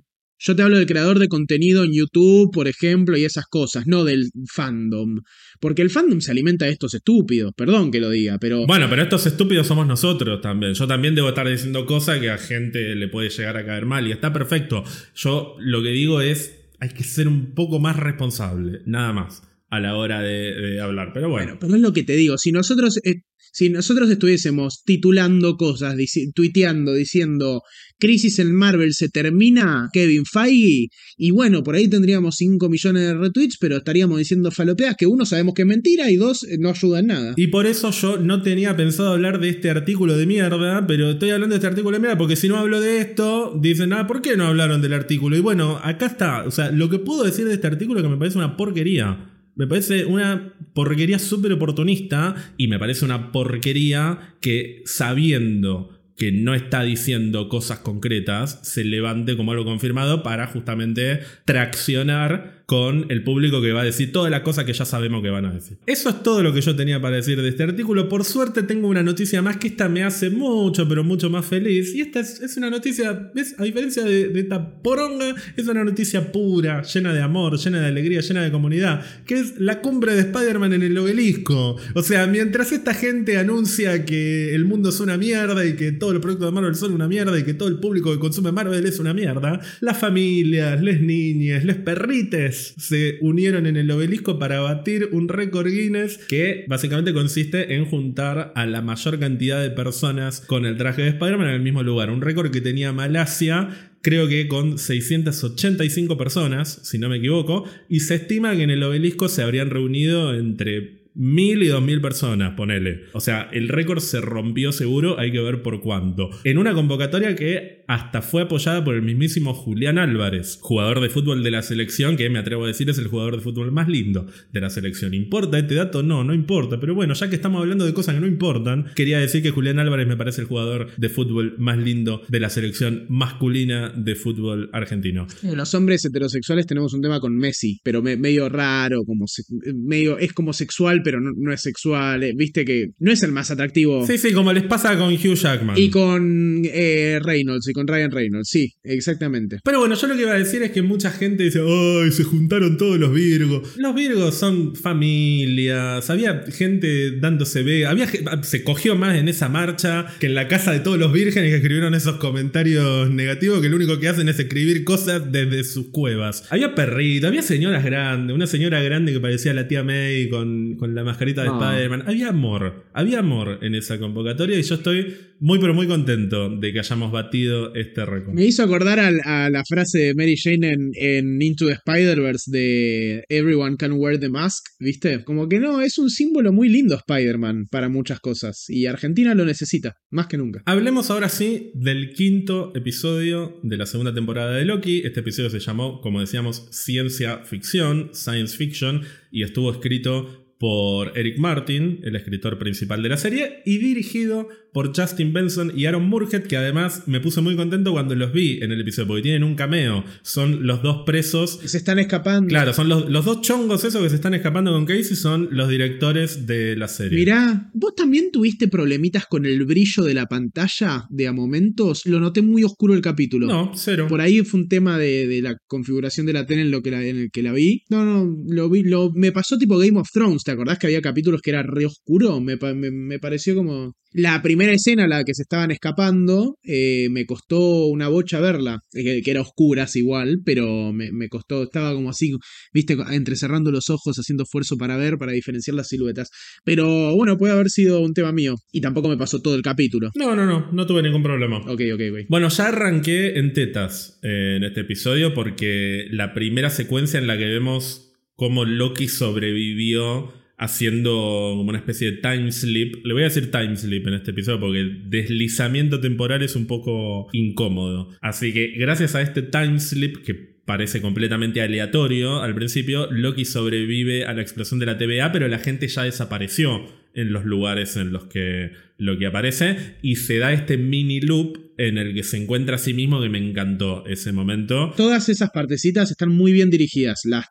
Yo te hablo del creador de contenido en YouTube, por ejemplo, y esas cosas, no del fandom. Porque el fandom se alimenta de estos estúpidos, perdón que lo diga, pero... Bueno, pero estos estúpidos somos nosotros también. Yo también debo estar diciendo cosas que a gente le puede llegar a caer mal y está perfecto. Yo lo que digo es, hay que ser un poco más responsable, nada más a la hora de, hablar. Pero bueno. bueno. pero es lo que te digo. Si nosotros eh, si nosotros estuviésemos titulando cosas, tuiteando, diciendo Crisis en Marvel se termina, Kevin Feige, y bueno, por ahí tendríamos 5 millones de retweets, pero estaríamos diciendo falopeas que uno sabemos que es mentira y dos no ayuda en nada. Y por eso yo no tenía pensado hablar de este artículo de mierda, pero estoy hablando de este artículo de mierda porque si no hablo de esto, dicen, ah, ¿por qué no hablaron del artículo? Y bueno, acá está, o sea, lo que puedo decir de este artículo que me parece una porquería. Me parece una porquería súper oportunista y me parece una porquería que sabiendo que no está diciendo cosas concretas, se levante como algo confirmado para justamente traccionar con el público que va a decir todas las cosas que ya sabemos que van a decir. Eso es todo lo que yo tenía para decir de este artículo. Por suerte tengo una noticia más que esta me hace mucho, pero mucho más feliz. Y esta es, una noticia. A diferencia de, esta poronga, es una noticia pura, llena de amor, llena de alegría, llena de comunidad, que es la cumbre de Spider-Man en el obelisco. O sea, mientras esta gente anuncia que el mundo es una mierda y que todos los productos de Marvel son una mierda y que todo el público que consume Marvel es una mierda, las familias, les niñas, les perrites se unieron en el obelisco para batir un récord Guinness que básicamente consiste en juntar a la mayor cantidad de personas con el traje de Spider-Man en el mismo lugar. Un récord que tenía Malasia creo que con 685 personas, si no me equivoco, y se estima que en el obelisco se habrían reunido entre mil y dos mil personas, ponele. O sea, el récord se rompió seguro, hay que ver por cuánto. En una convocatoria que hasta fue apoyada por el mismísimo Julián Álvarez, jugador de fútbol de la selección, que me atrevo a decir es el jugador de fútbol más lindo de la selección. ¿Importa este dato? No, no importa. Pero bueno, ya que estamos hablando de cosas que no importan, quería decir que Julián Álvarez me parece el jugador de fútbol más lindo de la selección masculina de fútbol argentino. Los hombres heterosexuales tenemos un tema con Messi, pero medio raro, como medio es como sexual pero no, es sexual. Eh, viste que no es el más atractivo. Sí, sí, como les pasa con Hugh Jackman. Y con eh, Reynolds, y con Ryan Reynolds, sí, exactamente. Pero bueno, yo lo que iba a decir es que mucha gente dice, ¡ay, se juntaron todos los Virgos! Los Virgos son familias, había gente dándose ve, había, se cogió más en esa marcha que en la casa de todos los vírgenes que escribieron esos comentarios negativos que lo único que hacen es escribir cosas desde sus cuevas. Había perritos, había señoras grandes, una señora grande que parecía la tía May con, con la mascarita de Spider-Man. Había amor, había amor en esa convocatoria y yo estoy muy pero muy contento de que hayamos batido este récord. Me hizo acordar a, la frase de Mary Jane en, Into the Spider-Verse de Everyone can wear the mask, ¿viste? Como que no, es un símbolo muy lindo Spider-Man para muchas cosas y Argentina lo necesita, más que nunca. Hablemos ahora sí del quinto episodio de la segunda temporada de Loki. Este episodio se llamó, como decíamos, Ciencia Ficción, Science Fiction, y estuvo escrito por Eric Martin, el escritor principal de la serie, y dirigido por Justin Benson y Aaron Murhead, que además me puse muy contento cuando los vi en el episodio, porque tienen un cameo. Son los dos presos. Se están escapando. Claro, son los, dos chongos esos que se están escapando con Casey, son los directores de la serie. Mirá, vos también tuviste problemitas con el brillo de la pantalla de a momentos. Lo noté muy oscuro el capítulo. No, cero. Por ahí fue un tema de, la configuración de la tele en, lo que en el que la vi. No, no, lo vi, lo, me pasó tipo Game of Thrones. ¿Te acordás que había capítulos que era re oscuro? me, me pareció como. La primera escena, la que se estaban escapando, eh, me costó una bocha verla, que, era oscuras igual, pero me, costó, estaba como así, viste, entrecerrando los ojos, haciendo esfuerzo para ver, para diferenciar las siluetas. Pero bueno, puede haber sido un tema mío, y tampoco me pasó todo el capítulo. No, no, no, no tuve ningún problema. Ok, ok, ok. Bueno, ya arranqué en tetas eh, en este episodio porque la primera secuencia en la que vemos cómo Loki sobrevivió haciendo como una especie de time slip. Le voy a decir time slip en este episodio porque el deslizamiento temporal es un poco incómodo. Así que gracias a este time slip que parece completamente aleatorio al principio, Loki sobrevive a la explosión de la TVA, pero la gente ya desapareció en los lugares en los que lo que aparece y se da este mini loop en el que se encuentra a sí mismo que me encantó ese momento. Todas esas partecitas están muy bien dirigidas. Las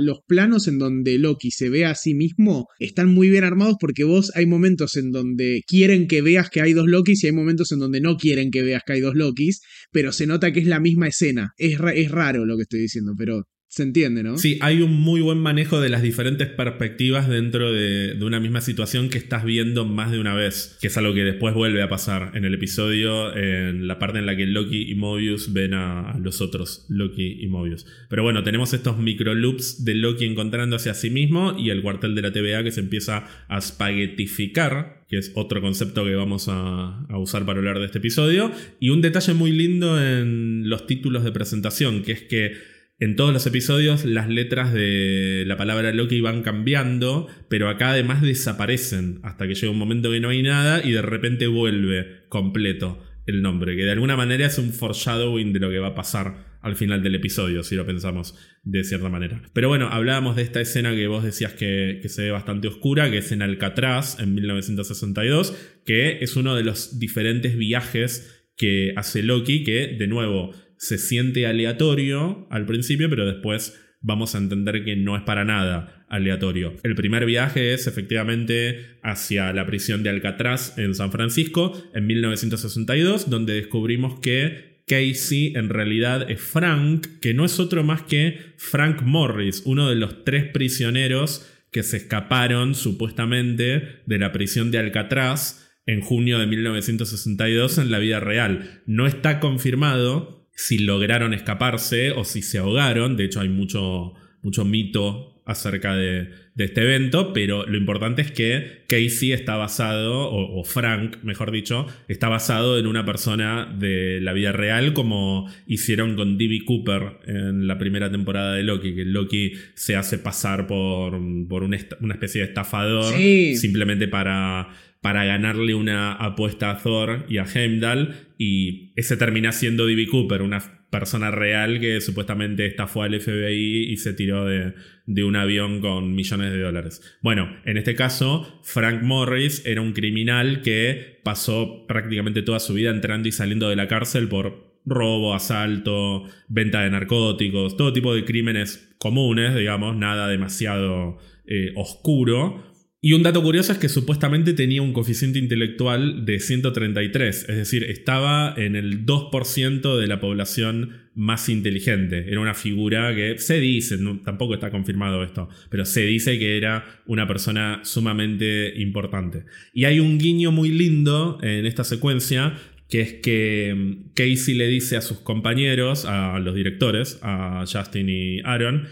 los planos en donde Loki se ve a sí mismo están muy bien armados porque vos hay momentos en donde quieren que veas que hay dos Lokis y hay momentos en donde no quieren que veas que hay dos Lokis, pero se nota que es la misma escena. Es, es raro lo que estoy diciendo, pero se entiende, ¿no? Sí, hay un muy buen manejo de las diferentes perspectivas dentro de, una misma situación que estás viendo más de una vez, que es algo que después vuelve a pasar en el episodio, en la parte en la que Loki y Mobius ven a, los otros Loki y Mobius. Pero bueno, tenemos estos micro loops de Loki encontrándose a sí mismo y el cuartel de la TVA que se empieza a spaghettificar, que es otro concepto que vamos a, a usar para hablar de este episodio. Y un detalle muy lindo en los títulos de presentación, que es que en todos los episodios las letras de la palabra Loki van cambiando, pero acá además desaparecen hasta que llega un momento que no hay nada y de repente vuelve completo el nombre, que de alguna manera es un foreshadowing de lo que va a pasar al final del episodio, si lo pensamos de cierta manera. Pero bueno, hablábamos de esta escena que vos decías que, que se ve bastante oscura, que es en Alcatraz en 1962, que es uno de los diferentes viajes que hace Loki, que de nuevo se siente aleatorio al principio, pero después vamos a entender que no es para nada aleatorio. El primer viaje es efectivamente hacia la prisión de Alcatraz en San Francisco en 1962, donde descubrimos que Casey en realidad es Frank, que no es otro más que Frank Morris, uno de los tres prisioneros que se escaparon supuestamente de la prisión de Alcatraz en junio de 1962 en la vida real. No está confirmado si lograron escaparse o si se ahogaron. De hecho, hay mucho, mucho mito acerca de, este evento, pero lo importante es que Casey está basado, o, Frank, mejor dicho, está basado en una persona de la vida real, como hicieron con D.B. Cooper en la primera temporada de Loki, que Loki se hace pasar por, por una, especie de estafador, simplemente para para ganarle una apuesta a Thor y a Heimdall y ese termina siendo D.B. Cooper, una persona real que supuestamente estafó al FBI y se tiró de, un avión con millones de dólares. Bueno, en este caso, Frank Morris era un criminal que pasó prácticamente toda su vida entrando y saliendo de la cárcel por robo, asalto, venta de narcóticos, todo tipo de crímenes comunes, digamos, nada demasiado eh, oscuro. Y un dato curioso es que supuestamente tenía un coeficiente intelectual de 133, es decir, estaba en el 2% de la población más inteligente. Era una figura que se dice, tampoco está confirmado esto, pero se dice que era una persona sumamente importante. Y hay un guiño muy lindo en esta secuencia, que es que mm, Casey le dice a sus compañeros, a los directores, a Justin y Aaron,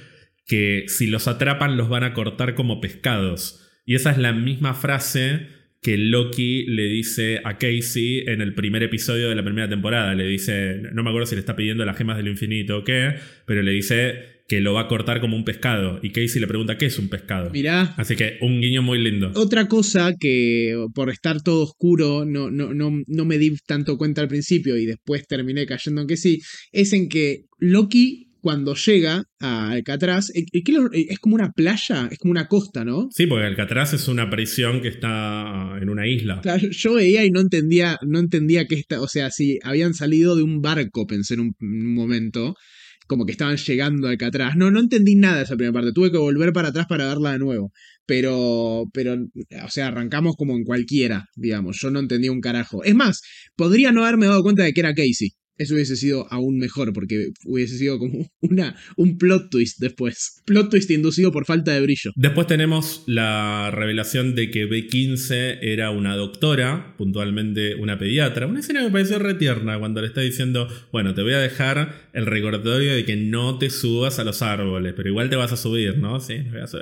que si los atrapan los van a cortar como pescados. Y esa es la misma frase que Loki le dice a Casey en el primer episodio de la primera temporada. Le dice, no me acuerdo si le está pidiendo las gemas del infinito o qué, pero le dice que lo va a cortar como un pescado. Y Casey le pregunta, ¿qué es un pescado? Mirá. Así que un guiño muy lindo. Otra cosa que por estar todo oscuro no, no, no, no me di tanto cuenta al principio y después terminé cayendo en que sí, es en que Loki cuando llega a Alcatraz, eh, eh, eh, es como una playa, es como una costa, ¿no? Sí, porque Alcatraz es una prisión que está en una isla. Claro, yo veía y no entendía, no entendía que esta, o sea, si habían salido de un barco, pensé en un, momento, como que estaban llegando a Alcatraz. No, no entendí nada de esa primera parte, tuve que volver para atrás para verla de nuevo. Pero, pero, o sea, arrancamos como en cualquiera, digamos. Yo no entendí un carajo. Es más, podría no haberme dado cuenta de que era Casey. Eso hubiese sido aún mejor porque hubiese sido como una, un plot twist después. Plot twist inducido por falta de brillo. Después tenemos la revelación de que B15 era una doctora, puntualmente una pediatra. Una escena que me pareció retierna cuando le está diciendo, bueno, te voy a dejar el recordatorio de que no te subas a los árboles, pero igual te vas a subir, ¿no? Sí,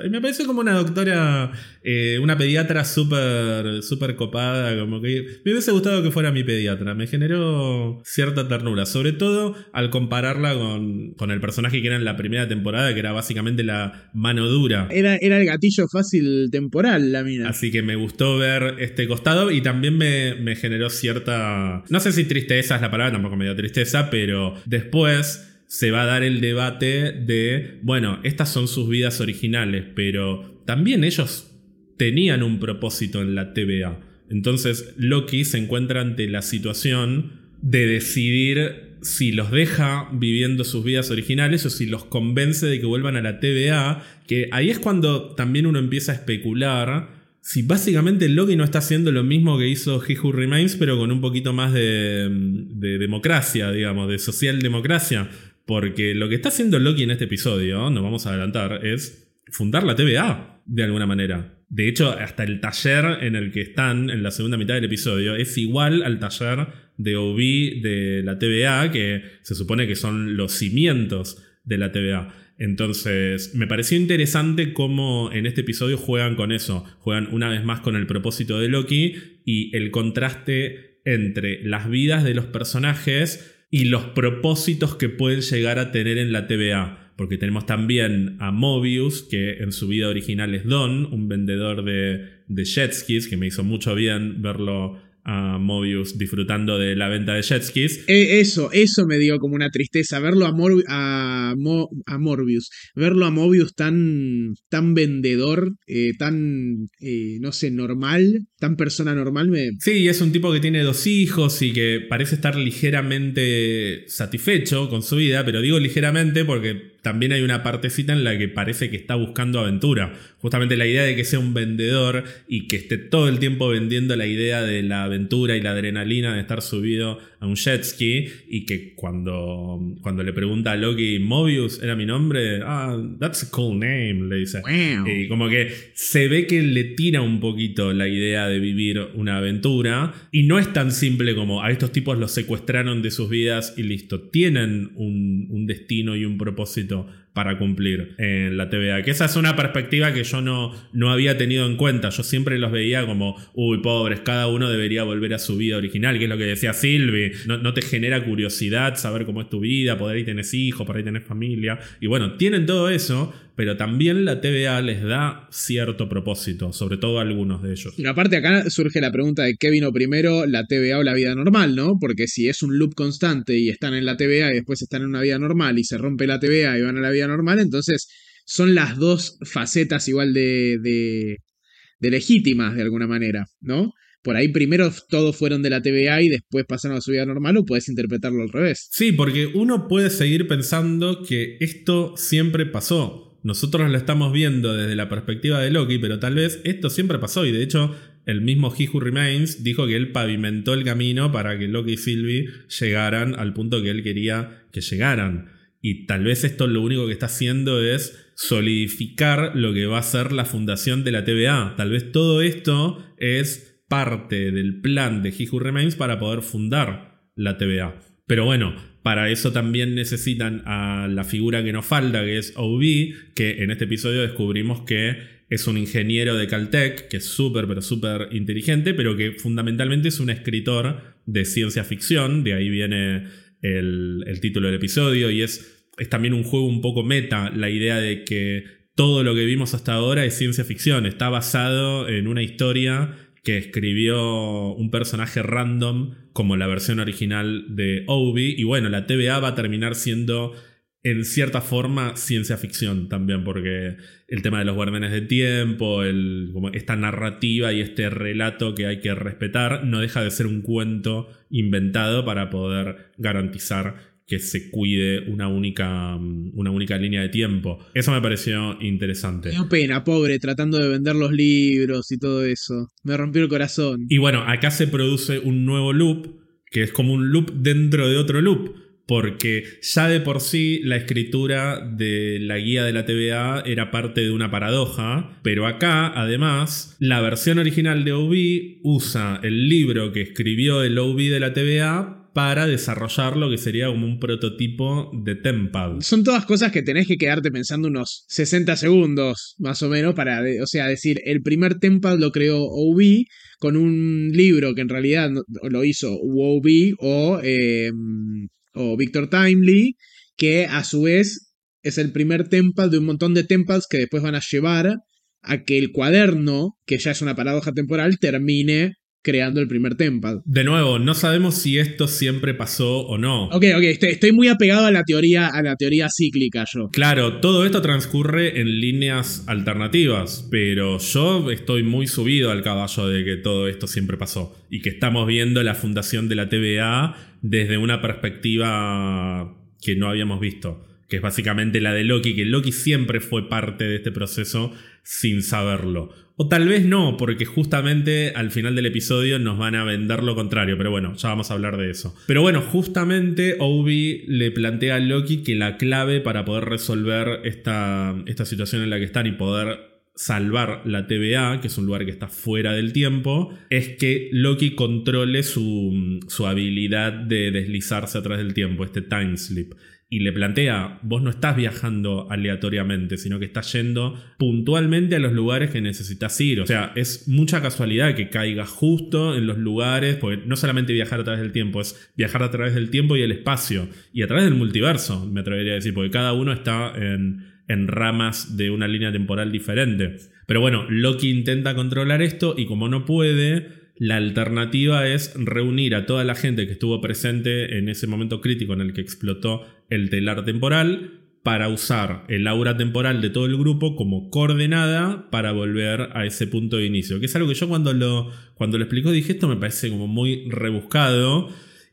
me pareció como una doctora, eh, una pediatra súper súper copada, como que me hubiese gustado que fuera mi pediatra. Me generó cierta ternura sobre todo al compararla con, el personaje que era en la primera temporada, que era básicamente la mano dura. Era, era el gatillo fácil temporal, la mina. Así que me gustó ver este costado y también me, generó cierta. No sé si tristeza es la palabra, tampoco me dio tristeza, pero después se va a dar el debate de, bueno, estas son sus vidas originales, pero también ellos tenían un propósito en la TVA. Entonces Loki se encuentra ante la situación de decidir si los deja viviendo sus vidas originales o si los convence de que vuelvan a la TVA, que ahí es cuando también uno empieza a especular si básicamente Loki no está haciendo lo mismo que hizo He Who Remains, pero con un poquito más de, de democracia, digamos, de socialdemocracia. Porque lo que está haciendo Loki en este episodio, nos vamos a adelantar, es fundar la TVA, de alguna manera. De hecho, hasta el taller en el que están en la segunda mitad del episodio es igual al taller de OB de la TVA, que se supone que son los cimientos de la TVA. Entonces, me pareció interesante cómo en este episodio juegan con eso. Juegan una vez más con el propósito de Loki y el contraste entre las vidas de los personajes y los propósitos que pueden llegar a tener en la TVA porque tenemos también a Mobius, que en su vida original es Don, un vendedor de, de jet skis, que me hizo mucho bien verlo a Mobius disfrutando de la venta de jet skis. E, eso, eso me dio como una tristeza, verlo a, a, Morbius, verlo a Mobius tan, tan vendedor, eh, tan, eh, no sé, normal, tan persona normal. Me... Sí, es un tipo que tiene dos hijos y que parece estar ligeramente satisfecho con su vida, pero digo ligeramente porque también hay una partecita en la que parece que está buscando aventura. Justamente la idea de que sea un vendedor y que esté todo el tiempo vendiendo la idea de la aventura y la adrenalina de estar subido a un jet ski y que cuando, cuando le pregunta a Loki, Mobius era mi nombre, ah, that's a cool name, le dice. Y como que se ve que le tira un poquito la idea de vivir una aventura y no es tan simple como a estos tipos los secuestraron de sus vidas y listo, tienen un, un destino y un propósito momento para cumplir en la TVA. Que esa es una perspectiva que yo no, no había tenido en cuenta. Yo siempre los veía como, uy, pobres, cada uno debería volver a su vida original, que es lo que decía Silvi. No, te genera curiosidad saber cómo es tu vida, por ahí tenés hijos, por ahí tenés familia. Y bueno, tienen todo eso, pero también la TVA les da cierto propósito, sobre todo a algunos de ellos. Y aparte acá surge la pregunta de qué vino primero, la TVA o la vida normal, ¿no? Porque si es un loop constante y están en la TVA y después están en una vida normal y se rompe la TVA y van a la vida normal, entonces son las dos facetas igual de, legítimas de alguna manera, ¿no? por ahí primero todos fueron de la TVA y después pasaron a su vida normal o puedes interpretarlo al revés. Sí, porque uno puede seguir pensando que esto siempre pasó. Nosotros lo estamos viendo desde la perspectiva de Loki, pero tal vez esto siempre pasó y de hecho el mismo He Remains dijo que él pavimentó el camino para que Loki y Sylvie llegaran al punto que él quería que llegaran. Y tal vez esto lo único que está haciendo es solidificar lo que va a ser la fundación de la TVA. Tal vez todo esto es parte del plan de He Remains para poder fundar la TVA. Pero bueno, para eso también necesitan a la figura que nos falta, que es OB, que en este episodio descubrimos que es un ingeniero de Caltech, que es súper, pero súper inteligente, pero que fundamentalmente es un escritor de ciencia ficción, de ahí viene el, título del episodio, y es, es también un juego un poco meta, la idea de que todo lo que vimos hasta ahora es ciencia ficción, está basado en una historia que escribió un personaje random como la versión original de Obi. Y bueno, la TVA va a terminar siendo en cierta forma ciencia ficción también, porque el tema de los guardianes de tiempo, el, como esta narrativa y este relato que hay que respetar, no deja de ser un cuento inventado para poder garantizar que se cuide una única, mm, una única línea de tiempo. Eso me pareció interesante. Me pena, pobre, tratando de vender los libros y todo eso. Me rompió el corazón. Y bueno, acá se produce un nuevo loop, que es como un loop dentro de otro loop. Porque ya de por sí la escritura de la guía de la TVA era parte de una paradoja, pero acá además la versión original de OB usa el libro que escribió el OB de la TVA para desarrollar lo que sería como un prototipo de Tempad. Son todas cosas que tenés que quedarte pensando unos 60 segundos, más o menos, para, o sea, decir, el primer Tempad lo creó OB con un libro que en realidad lo hizo OB o, o Victor Timely, que a su vez es el primer Tempad de un montón de Tempads que después van a llevar a que el cuaderno, que ya es una paradoja temporal, termine creando el primer Tempad. De nuevo, no sabemos si esto siempre pasó o no. Ok, ok, estoy, muy apegado a la teoría, a la teoría cíclica yo. Claro, todo esto transcurre en líneas alternativas, pero yo estoy muy subido al caballo de que todo esto siempre pasó y que estamos viendo la fundación de la TVA desde una perspectiva que no habíamos visto que es básicamente la de Loki, que Loki siempre fue parte de este proceso sin saberlo. O tal vez no, porque justamente al final del episodio nos van a vender lo contrario, pero bueno, ya vamos a hablar de eso. Pero bueno, justamente Obi le plantea a Loki que la clave para poder resolver esta, esta situación en la que están y poder salvar la TVA, que es un lugar que está fuera del tiempo, es que Loki controle su, su habilidad de deslizarse a través del tiempo, este time slip y le plantea, vos no estás viajando aleatoriamente, sino que estás yendo puntualmente a los lugares que necesitas ir. O sea, es mucha casualidad que caigas justo en los lugares, porque no solamente viajar a través del tiempo, es viajar a través del tiempo y el espacio, y a través del multiverso, me atrevería a decir, porque cada uno está en, en ramas de una línea temporal diferente. Pero bueno, Loki intenta controlar esto y como no puede, la alternativa es reunir a toda la gente que estuvo presente en ese momento crítico en el que explotó el telar temporal para usar el aura temporal de todo el grupo como coordenada para volver a ese punto de inicio. Que es algo que yo cuando lo, cuando lo explicó dije esto me parece como muy rebuscado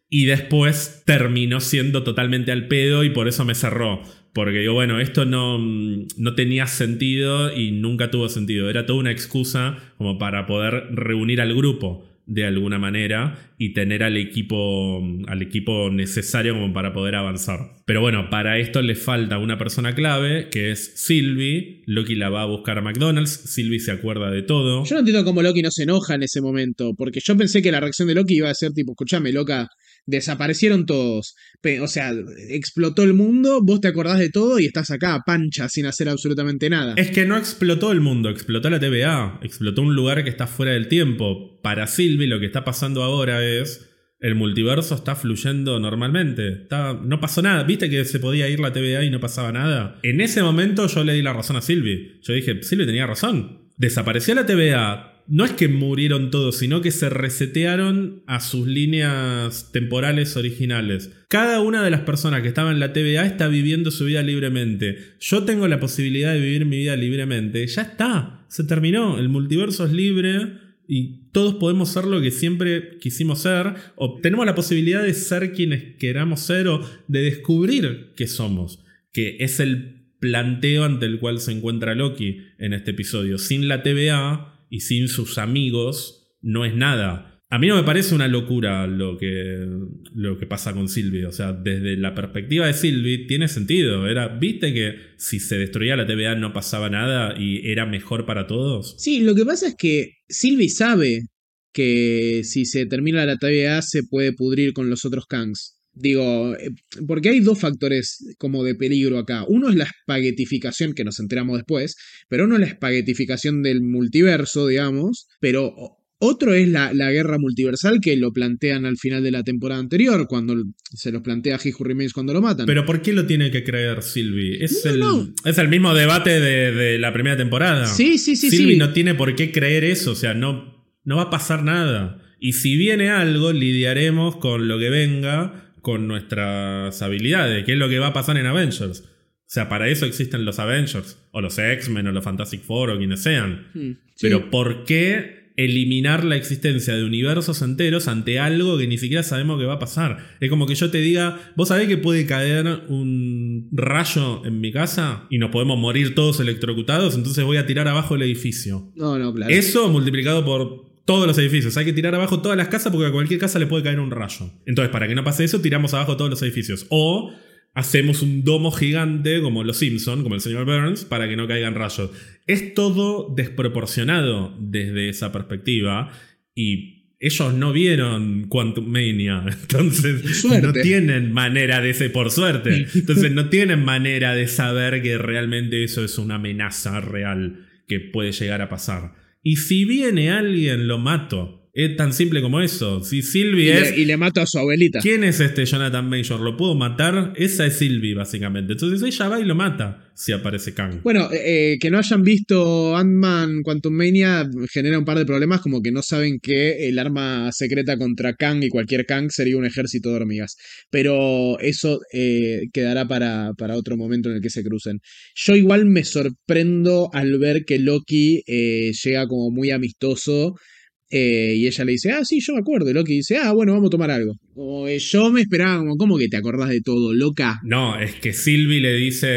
y después terminó siendo totalmente al pedo y por eso me cerró. Porque digo, bueno, esto no, no tenía sentido y nunca tuvo sentido. Era toda una excusa como para poder reunir al grupo de alguna manera y tener al equipo, al equipo necesario como para poder avanzar. Pero bueno, para esto le falta una persona clave que es Sylvie. Loki la va a buscar a McDonald's. Sylvie se acuerda de todo. Yo no entiendo cómo Loki no se enoja en ese momento, porque yo pensé que la reacción de Loki iba a ser tipo, escúchame, loca, desaparecieron todos. O sea, explotó el mundo, vos te acordás de todo y estás acá, pancha, sin hacer absolutamente nada. Es que no explotó el mundo, explotó la TVA, explotó un lugar que está fuera del tiempo. Para Sylvie lo que está pasando ahora es... El multiverso está fluyendo normalmente. No pasó nada. ¿Viste que se podía ir la TVA y no pasaba nada? En ese momento yo le di la razón a Sylvie. Yo dije, Sylvie tenía razón. Desapareció la TVA, no es que murieron todos, sino que se resetearon a sus líneas temporales originales. Cada una de las personas que estaban en la TVA está viviendo su vida libremente. Yo tengo la posibilidad de vivir mi vida libremente. Ya está, se terminó. El multiverso es libre y todos podemos ser lo que siempre quisimos ser, o tenemos la posibilidad de ser quienes queramos ser, o de descubrir qué somos, que es el planteo ante el cual se encuentra Loki en este episodio. Sin la TVA, y sin sus amigos no es nada. A mí no me parece una locura lo que, lo que pasa con Sylvie. O sea, desde la perspectiva de Sylvie tiene sentido. Era, ¿Viste que si se destruía la TVA no pasaba nada y era mejor para todos? Sí, lo que pasa es que Sylvie sabe que si se termina la TVA se puede pudrir con los otros Kangs. Digo, eh, porque hay dos factores como de peligro acá. Uno es la espaguetificación, que nos enteramos después, pero uno es la espaguetificación del multiverso, digamos, pero otro es la, guerra multiversal que lo plantean al final de la temporada anterior, cuando se los plantea Who Remains cuando lo matan. Pero ¿por qué lo tiene que creer Sylvie? Es, el, es el mismo debate de, la primera temporada. Sí, sí, sí. Sylvie no tiene por qué creer eso, o sea, no, no va a pasar nada. Y si viene algo, lidiaremos con lo que venga con nuestras habilidades, que es lo que va a pasar en Avengers. O sea, para eso existen los Avengers, o los X-Men, o los Fantastic Four, o quienes sean. Hmm, Pero ¿por qué eliminar la existencia de universos enteros ante algo que ni siquiera sabemos que va a pasar? Es como que yo te diga, ¿vos sabés que puede caer un rayo en mi casa y nos podemos morir todos electrocutados? Entonces voy a tirar abajo el edificio. No, no, claro. Eso multiplicado por todos los edificios. Hay que tirar abajo todas las casas porque a cualquier casa le puede caer un rayo. Entonces, para que no pase eso, tiramos abajo todos los edificios. O hacemos un domo gigante como los Simpson, como el señor Burns, para que no caigan rayos. Es todo desproporcionado desde esa perspectiva y ellos no vieron Quantum Mania, entonces no tienen manera de ser por suerte, entonces no tienen manera de saber que realmente eso es una amenaza real que puede llegar a pasar. Y si viene alguien, lo mato. Es tan simple como eso. Si Sylvie es. y le mato a su abuelita. ¿Quién es este Jonathan Major? ¿Lo puedo matar? Esa es Sylvie, básicamente. Entonces ella va y lo mata si aparece Kang. Bueno, eh, que no hayan visto Ant-Man Quantum Mania genera un par de problemas, como que no saben que el arma secreta contra Kang y cualquier Kang sería un ejército de hormigas. Pero eso eh, quedará para, para, otro momento en el que se crucen. Yo igual me sorprendo al ver que Loki eh, llega como muy amistoso eh, y ella le dice, ah, sí, yo me acuerdo. Y Loki dice, ah, bueno, vamos a tomar algo. O, yo me esperaba, como, ¿cómo que te acordás de todo, loca? No, es que Sylvie le dice,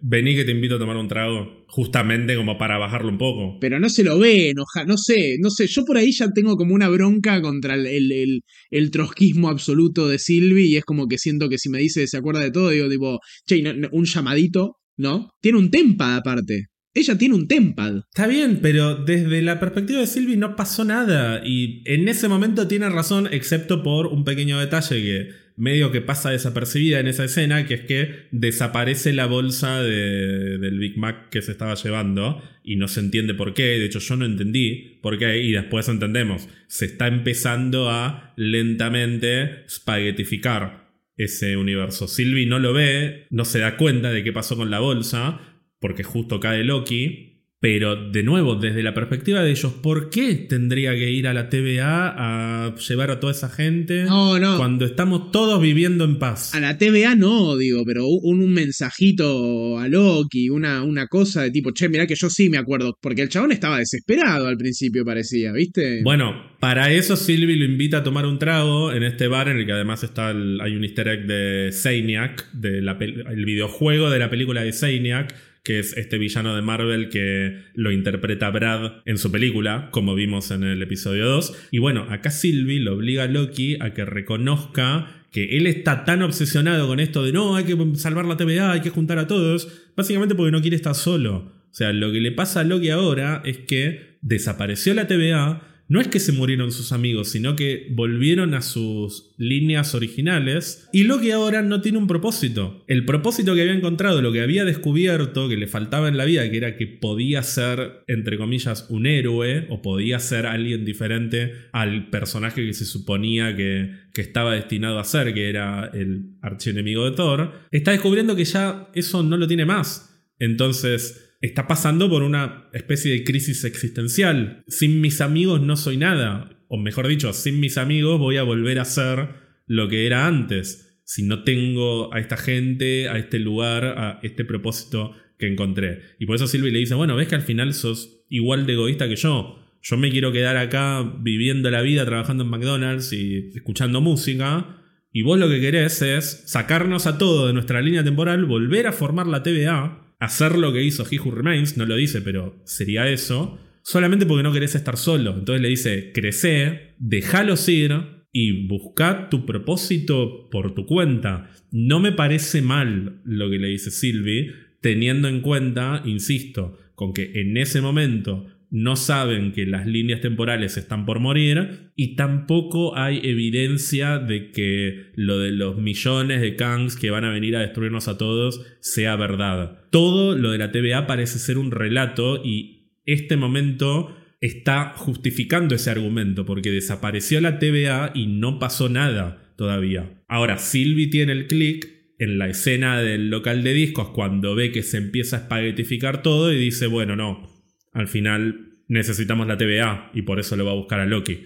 vení que te invito a tomar un trago. Justamente como para bajarlo un poco. Pero no se lo ve, enoja, no sé, no sé. Yo por ahí ya tengo como una bronca contra el, el, trotskismo absoluto de Sylvie. Y es como que siento que si me dice se acuerda de todo, digo, tipo, che, un llamadito, ¿no? Tiene un tempa aparte. Ella tiene un tempad. Está bien, pero desde la perspectiva de Sylvie no pasó nada. Y en ese momento tiene razón, excepto por un pequeño detalle que medio que pasa desapercibida en esa escena, que es que desaparece la bolsa del Big Mac que se estaba llevando y no se entiende por qué. De hecho, yo no entendí por qué y después entendemos. Se está empezando a lentamente spaghettificar ese universo. Sylvie no lo ve, no se da cuenta de qué pasó con la bolsa, porque justo cae Loki. Pero de nuevo, desde la perspectiva de ellos, ¿por qué tendría que ir a la TVA a llevar a toda esa gente no, no. cuando estamos todos viviendo en paz? A la TVA no, digo, pero un, un mensajito a Loki, una, una cosa de tipo, che, mirá que yo sí me acuerdo, porque el chabón estaba desesperado al principio, parecía, ¿viste? Bueno, para eso Sylvie lo invita a tomar un trago en este bar en el que además está hay un easter egg de Zaniac, de el videojuego de la película de Zaniac que es este villano de Marvel que lo interpreta Brad en su película, como vimos en el episodio 2. Y bueno, acá Sylvie lo obliga a Loki a que reconozca que él está tan obsesionado con esto de no, hay que salvar la TVA, hay que juntar a todos, básicamente porque no quiere estar solo. O sea, lo que le pasa a Loki ahora es que desapareció la TVA, no es que se murieron sus amigos, sino que volvieron a sus líneas originales y Loki ahora no tiene un propósito. El propósito que había encontrado, lo que había descubierto, que le faltaba en la vida, que era que podía ser, entre comillas, un héroe o podía ser alguien diferente al personaje que se suponía que, que estaba destinado a ser, que era el archienemigo de Thor, está descubriendo que ya eso no lo tiene más. Entonces, está pasando por una especie de crisis existencial. Sin mis amigos no soy nada. O mejor dicho, sin mis amigos voy a volver a ser lo que era antes. Si no tengo a esta gente, a este lugar, a este propósito que encontré. Y por eso Silvi le dice, bueno, ves que al final sos igual de egoísta que yo. Yo me quiero quedar acá viviendo la vida, trabajando en McDonald's y escuchando música. Y vos lo que querés es sacarnos a todo de nuestra línea temporal, volver a formar la TVA hacer lo que hizo He Who Remains, no lo dice, pero sería eso, solamente porque no querés estar solo. Entonces le dice, crece, déjalos ir y busca tu propósito por tu cuenta. No me parece mal lo que le dice Sylvie, teniendo en cuenta, insisto, con que en ese momento no saben que las líneas temporales están por morir y tampoco hay evidencia de que lo de los millones de Kangs que van a venir a destruirnos a todos sea verdad. Todo lo de la TVA parece ser un relato y este momento está justificando ese argumento porque desapareció la TVA y no pasó nada todavía. Ahora, Sylvie tiene el clic en la escena del local de discos cuando ve que se empieza a espaguetificar todo y dice, bueno, no, al final necesitamos la TVA y por eso lo va a buscar a Loki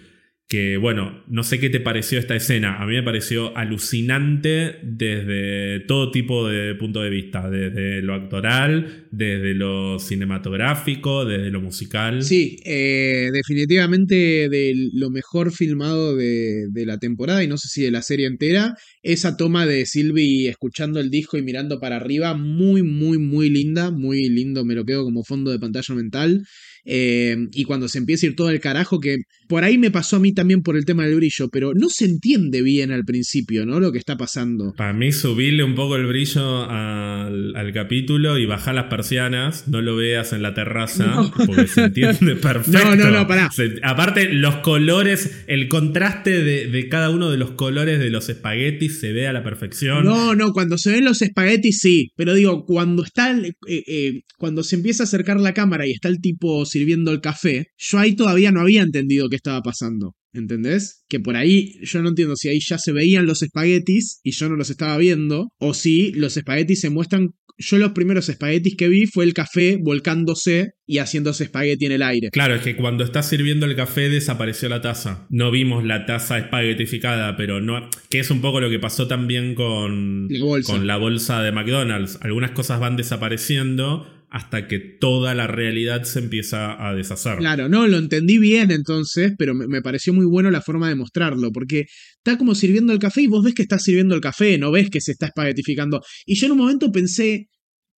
que bueno, no sé qué te pareció esta escena, a mí me pareció alucinante desde todo tipo de punto de vista, desde lo actoral, desde lo cinematográfico, desde lo musical. Sí, eh, definitivamente de lo mejor filmado de, la temporada y no sé si de la serie entera, esa toma de Sylvie escuchando el disco y mirando para arriba, muy, muy, muy linda, muy lindo, me lo quedo como fondo de pantalla mental. Eh, y cuando se empieza a ir todo el carajo, que por ahí me pasó a mí también por el tema del brillo, pero no se entiende bien al principio, ¿no? Lo que está pasando. Para mí, subirle un poco el brillo al, capítulo y bajar las persianas, no lo veas en la terraza, porque se entiende perfecto. No, no, no, pará. aparte, los colores, el contraste de, cada uno de los colores de los espaguetis se ve a la perfección. No, no, cuando se ven los espaguetis sí, pero digo, cuando está, eh, eh, cuando se empieza a acercar la cámara y está el tipo sirviendo el café, yo ahí todavía no había entendido qué estaba pasando. ¿Entendés? Que por ahí yo no entiendo si ahí ya se veían los espaguetis y yo no los estaba viendo, o si los espaguetis se muestran. Yo los primeros espaguetis que vi fue el café volcándose y haciéndose espagueti en el aire. Claro, es que cuando está sirviendo el café desapareció la taza. No vimos la taza espaguetificada, pero no. que es un poco lo que pasó también con, con la bolsa de McDonald's. Algunas cosas van desapareciendo hasta que toda la realidad se empieza a deshacer. Claro, no, lo entendí bien entonces, pero me, pareció muy bueno la forma de mostrarlo, porque está como sirviendo el café y vos ves que está sirviendo el café, no ves que se está espaguetificando. Y yo en un momento pensé,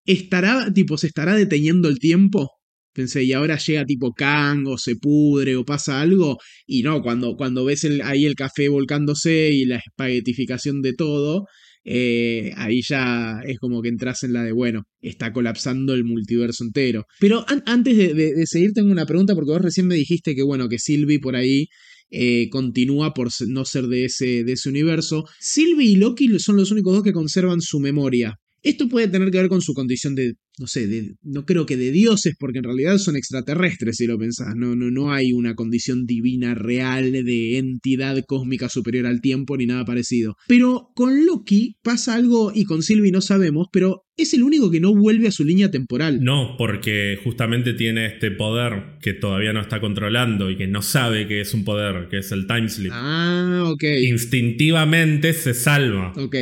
¿estará, tipo, se estará deteniendo el tiempo? Pensé, y ahora llega tipo Kang o se pudre o pasa algo. Y no, cuando, cuando ves ahí el café volcándose y la espaguetificación de todo, eh, ahí ya es como que entras en la de, bueno, está colapsando el multiverso entero. Pero antes de, seguir, tengo una pregunta, porque vos recién me dijiste que, bueno, que Sylvie por ahí eh, continúa por no ser de ese, de ese universo. Sylvie y Loki son los únicos dos que conservan su memoria. Esto puede tener que ver con su condición de, no sé, de, no creo que de dioses, porque en realidad son extraterrestres, si lo pensás. No, no, no hay una condición divina real de entidad cósmica superior al tiempo ni nada parecido. Pero con Loki pasa algo, y con Sylvie no sabemos, pero es el único que no vuelve a su línea temporal. No, porque justamente tiene este poder que todavía no está controlando y que no sabe que es un poder, que es el time slip. Ah, ok. Instintivamente se salva. Ok.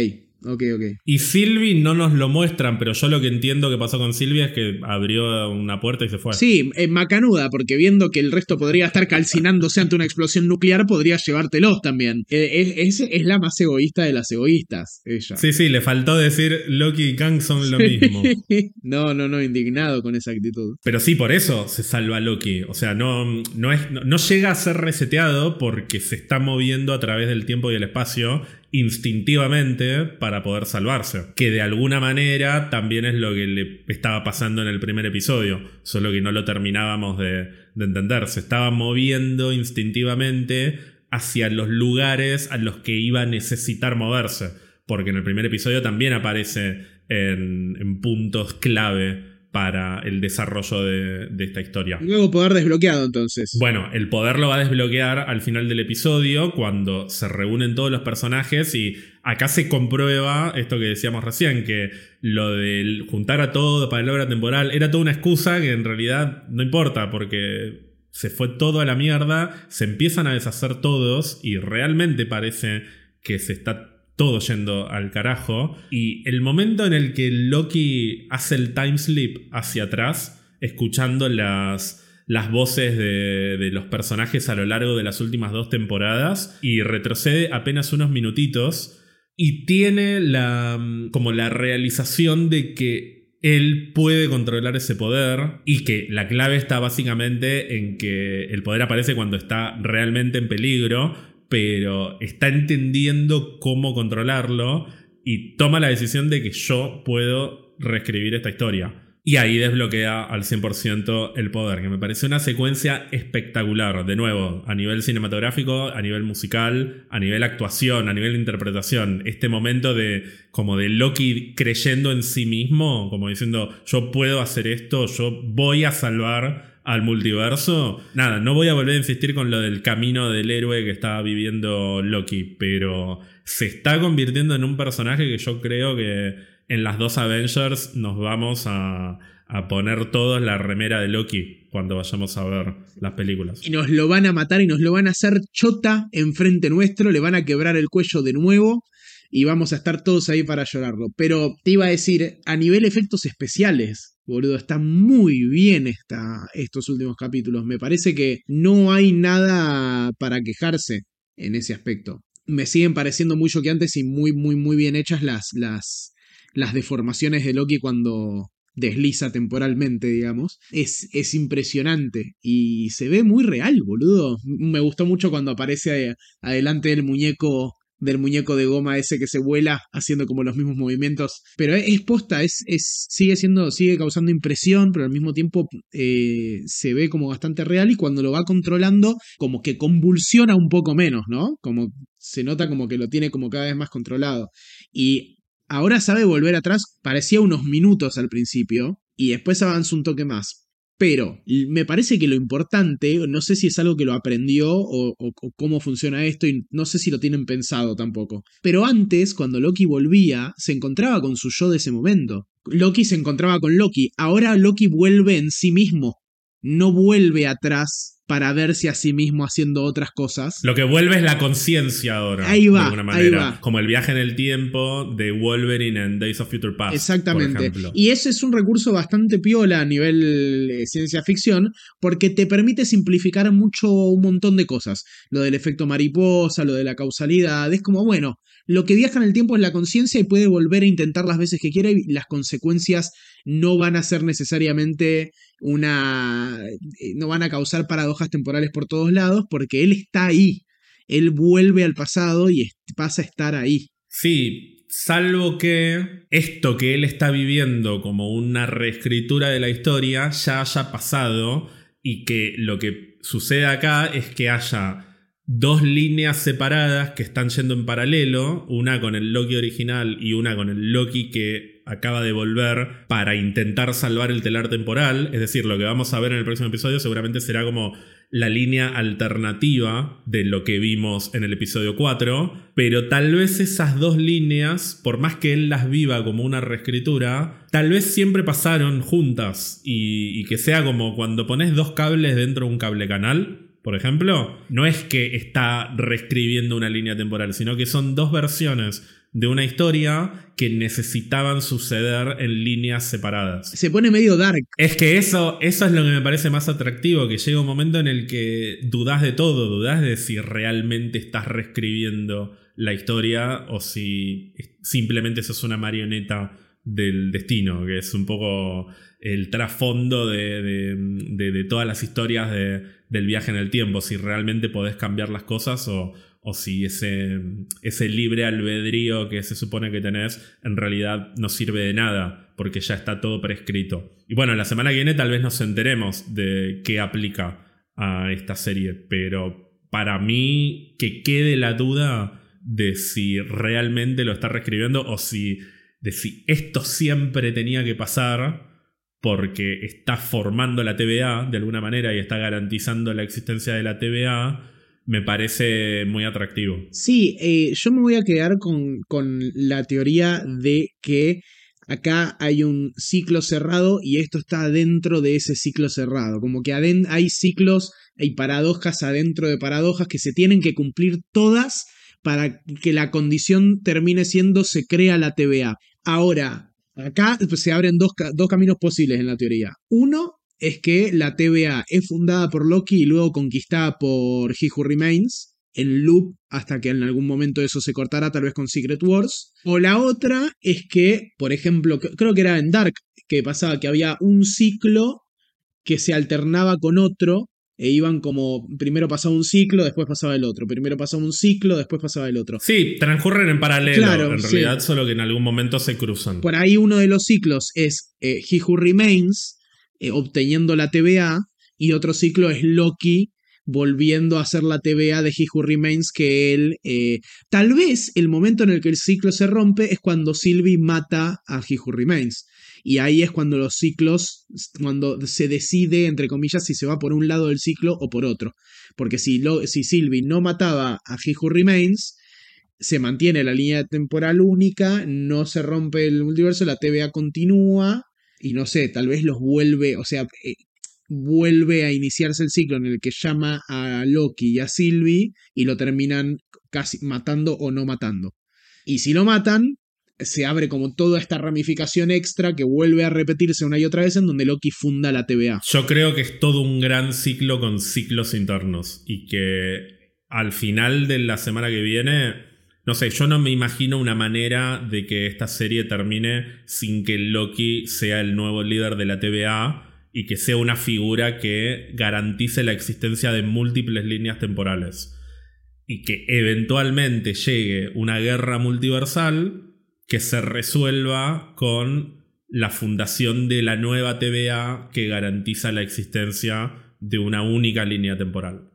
Ok, ok. Y Sylvie no nos lo muestran, pero yo lo que entiendo que pasó con Sylvie es que abrió una puerta y se fue. Sí, es macanuda, porque viendo que el resto podría estar calcinándose ante una explosión nuclear, podría llevártelos también. Eh, es, es, la más egoísta de las egoístas, ella. Sí, sí, le faltó decir Loki y Kang son lo mismo. no, no, no, indignado con esa actitud. Pero sí, por eso se salva Loki. O sea, no, no, es, no llega a ser reseteado porque se está moviendo a través del tiempo y el espacio instintivamente para poder salvarse. Que de alguna manera también es lo que le estaba pasando en el primer episodio, solo que no lo terminábamos de, de entender. Se estaba moviendo instintivamente hacia los lugares a los que iba a necesitar moverse. Porque en el primer episodio también aparece en, en puntos clave para el desarrollo de, esta historia. Nuevo poder desbloqueado entonces. Bueno, el poder lo va a desbloquear al final del episodio cuando se reúnen todos los personajes y acá se comprueba esto que decíamos recién, que lo de juntar a todo para el obra temporal era toda una excusa que en realidad no importa porque se fue todo a la mierda, se empiezan a deshacer todos y realmente parece que se está todo yendo al carajo. Y el momento en el que Loki hace el time slip hacia atrás, escuchando las, las voces de, de, los personajes a lo largo de las últimas dos temporadas, y retrocede apenas unos minutitos, y tiene la, como la realización de que él puede controlar ese poder y que la clave está básicamente en que el poder aparece cuando está realmente en peligro, pero está entendiendo cómo controlarlo y toma la decisión de que yo puedo reescribir esta historia. Y ahí desbloquea al 100% el poder, que me parece una secuencia espectacular, de nuevo, a nivel cinematográfico, a nivel musical, a nivel actuación, a nivel interpretación. Este momento de como de Loki creyendo en sí mismo, como diciendo, yo puedo hacer esto, yo voy a salvar al multiverso. Nada, no voy a volver a insistir con lo del camino del héroe que estaba viviendo Loki, pero se está convirtiendo en un personaje que yo creo que en las dos Avengers nos vamos a, a poner todos la remera de Loki cuando vayamos a ver las películas. Y nos lo van a matar y nos lo van a hacer chota enfrente nuestro, le van a quebrar el cuello de nuevo y vamos a estar todos ahí para llorarlo. Pero te iba a decir, a nivel efectos especiales, boludo, está muy bien esta, estos últimos capítulos. Me parece que no hay nada para quejarse en ese aspecto. Me siguen pareciendo muy choqueantes y muy, muy, muy bien hechas las, las, las deformaciones de Loki cuando desliza temporalmente, digamos. Es, es impresionante y se ve muy real, boludo. Me gustó mucho cuando aparece adelante del muñeco del muñeco de goma ese que se vuela haciendo como los mismos movimientos. Pero es, posta, es, es, sigue siendo, sigue causando impresión, pero al mismo tiempo eh, se ve como bastante real y cuando lo va controlando, como que convulsiona un poco menos, ¿no? Como se nota como que lo tiene como cada vez más controlado. Y ahora sabe volver atrás, parecía unos minutos al principio, y después avanza un toque más. Pero me parece que lo importante, no sé si es algo que lo aprendió o, cómo funciona esto, y no sé si lo tienen pensado tampoco. Pero antes, cuando Loki volvía, se encontraba con su yo de ese momento. Loki se encontraba con Loki. Ahora Loki vuelve en sí mismo. No vuelve atrás para verse a sí mismo haciendo otras cosas. Lo que vuelve es la conciencia ahora. Ahí va, de alguna manera. Ahí va. Como el viaje en el tiempo de Wolverine en Days of Future Past. Exactamente. y ese es un recurso bastante piola a nivel de ciencia ficción, porque te permite simplificar mucho un montón de cosas. Lo del efecto mariposa, lo de la causalidad. Es como, bueno, lo que viaja en el tiempo es la conciencia y puede volver a intentar las veces que quiera y las consecuencias no van a ser necesariamente una... Eh, no van a causar paradojas temporales por todos lados porque él está ahí. Él vuelve al pasado y pasa a estar ahí. Sí, salvo que esto que él está viviendo como una reescritura de la historia ya haya pasado y que lo que sucede acá es que haya dos líneas separadas que están yendo en paralelo, una con el Loki original y una con el Loki que acaba de volver para intentar salvar el telar temporal. Es decir, lo que vamos a ver en el próximo episodio seguramente será como la línea alternativa de lo que vimos en el episodio 4, pero tal vez esas dos líneas, por más que él las viva como una reescritura, tal vez siempre pasaron juntas y, y que sea como cuando pones dos cables dentro de un cable canal por ejemplo, no es que está reescribiendo una línea temporal, sino que son dos versiones de una historia que necesitaban suceder en líneas separadas. Se pone medio dark. Es que eso, eso es lo que me parece más atractivo, que llega un momento en el que dudas de todo, dudas de si realmente estás reescribiendo la historia o si simplemente sos una marioneta del destino, que es un poco el trasfondo de, de, todas las historias del viaje en el tiempo, si realmente podés cambiar las cosas o, o si ese, ese libre albedrío que se supone que tenés en realidad no sirve de nada, porque ya está todo prescrito. Y bueno, la semana que viene tal vez nos enteremos de qué aplica a esta serie, pero para mí que quede la duda de si realmente lo está reescribiendo o si de si esto siempre tenía que pasar porque está formando la TVA de alguna manera y está garantizando la existencia de la TVA, me parece muy atractivo. Sí, eh, yo me voy a quedar con, con la teoría de que acá hay un ciclo cerrado y esto está dentro de ese ciclo cerrado. Como que hay ciclos, hay paradojas adentro de paradojas que se tienen que cumplir todas para que la condición termine siendo se crea la TVA. Ahora, acá pues, se abren dos, dos caminos posibles en la teoría. Uno es que la TVA es fundada por Loki y luego conquistada por He Who Remains en loop hasta que en algún momento eso se cortara, tal vez con Secret Wars. O la otra es que, por ejemplo, creo que era en Dark que pasaba que había un ciclo que se alternaba con otro e iban como, primero pasaba un ciclo, después pasaba el otro, primero pasaba un ciclo, después pasaba el otro. Sí, transcurren en paralelo, claro, en realidad, solo que en algún momento se cruzan. Por ahí uno de los ciclos es eh, He Who Remains, eh, obteniendo la TVA, y otro ciclo es Loki volviendo a hacer la TVA de He Who Remains que él... Eh, tal vez el momento en el que el ciclo se rompe es cuando Sylvie mata a He Who Remains. Y ahí es cuando los ciclos, cuando se decide, entre comillas, si se va por un lado del ciclo o por otro. Porque si, lo, si Sylvie no mataba a He Remains, se mantiene la línea temporal única, no se rompe el multiverso, la TVA continúa y no sé, tal vez los vuelve, o sea, eh, vuelve a iniciarse el ciclo en el que llama a Loki y a Sylvie y lo terminan casi matando o no matando. Y si lo matan, se abre como toda esta ramificación extra que vuelve a repetirse una y otra vez en donde Loki funda la TVA. Yo creo que es todo un gran ciclo con ciclos internos y que al final de la semana que viene, no sé, yo no me imagino una manera de que esta serie termine sin que Loki sea el nuevo líder de la TVA y que sea una figura que garantice la existencia de múltiples líneas temporales. Y que eventualmente llegue una guerra multiversal que se resuelva con la fundación de la nueva TVA que garantiza la existencia de una única línea temporal.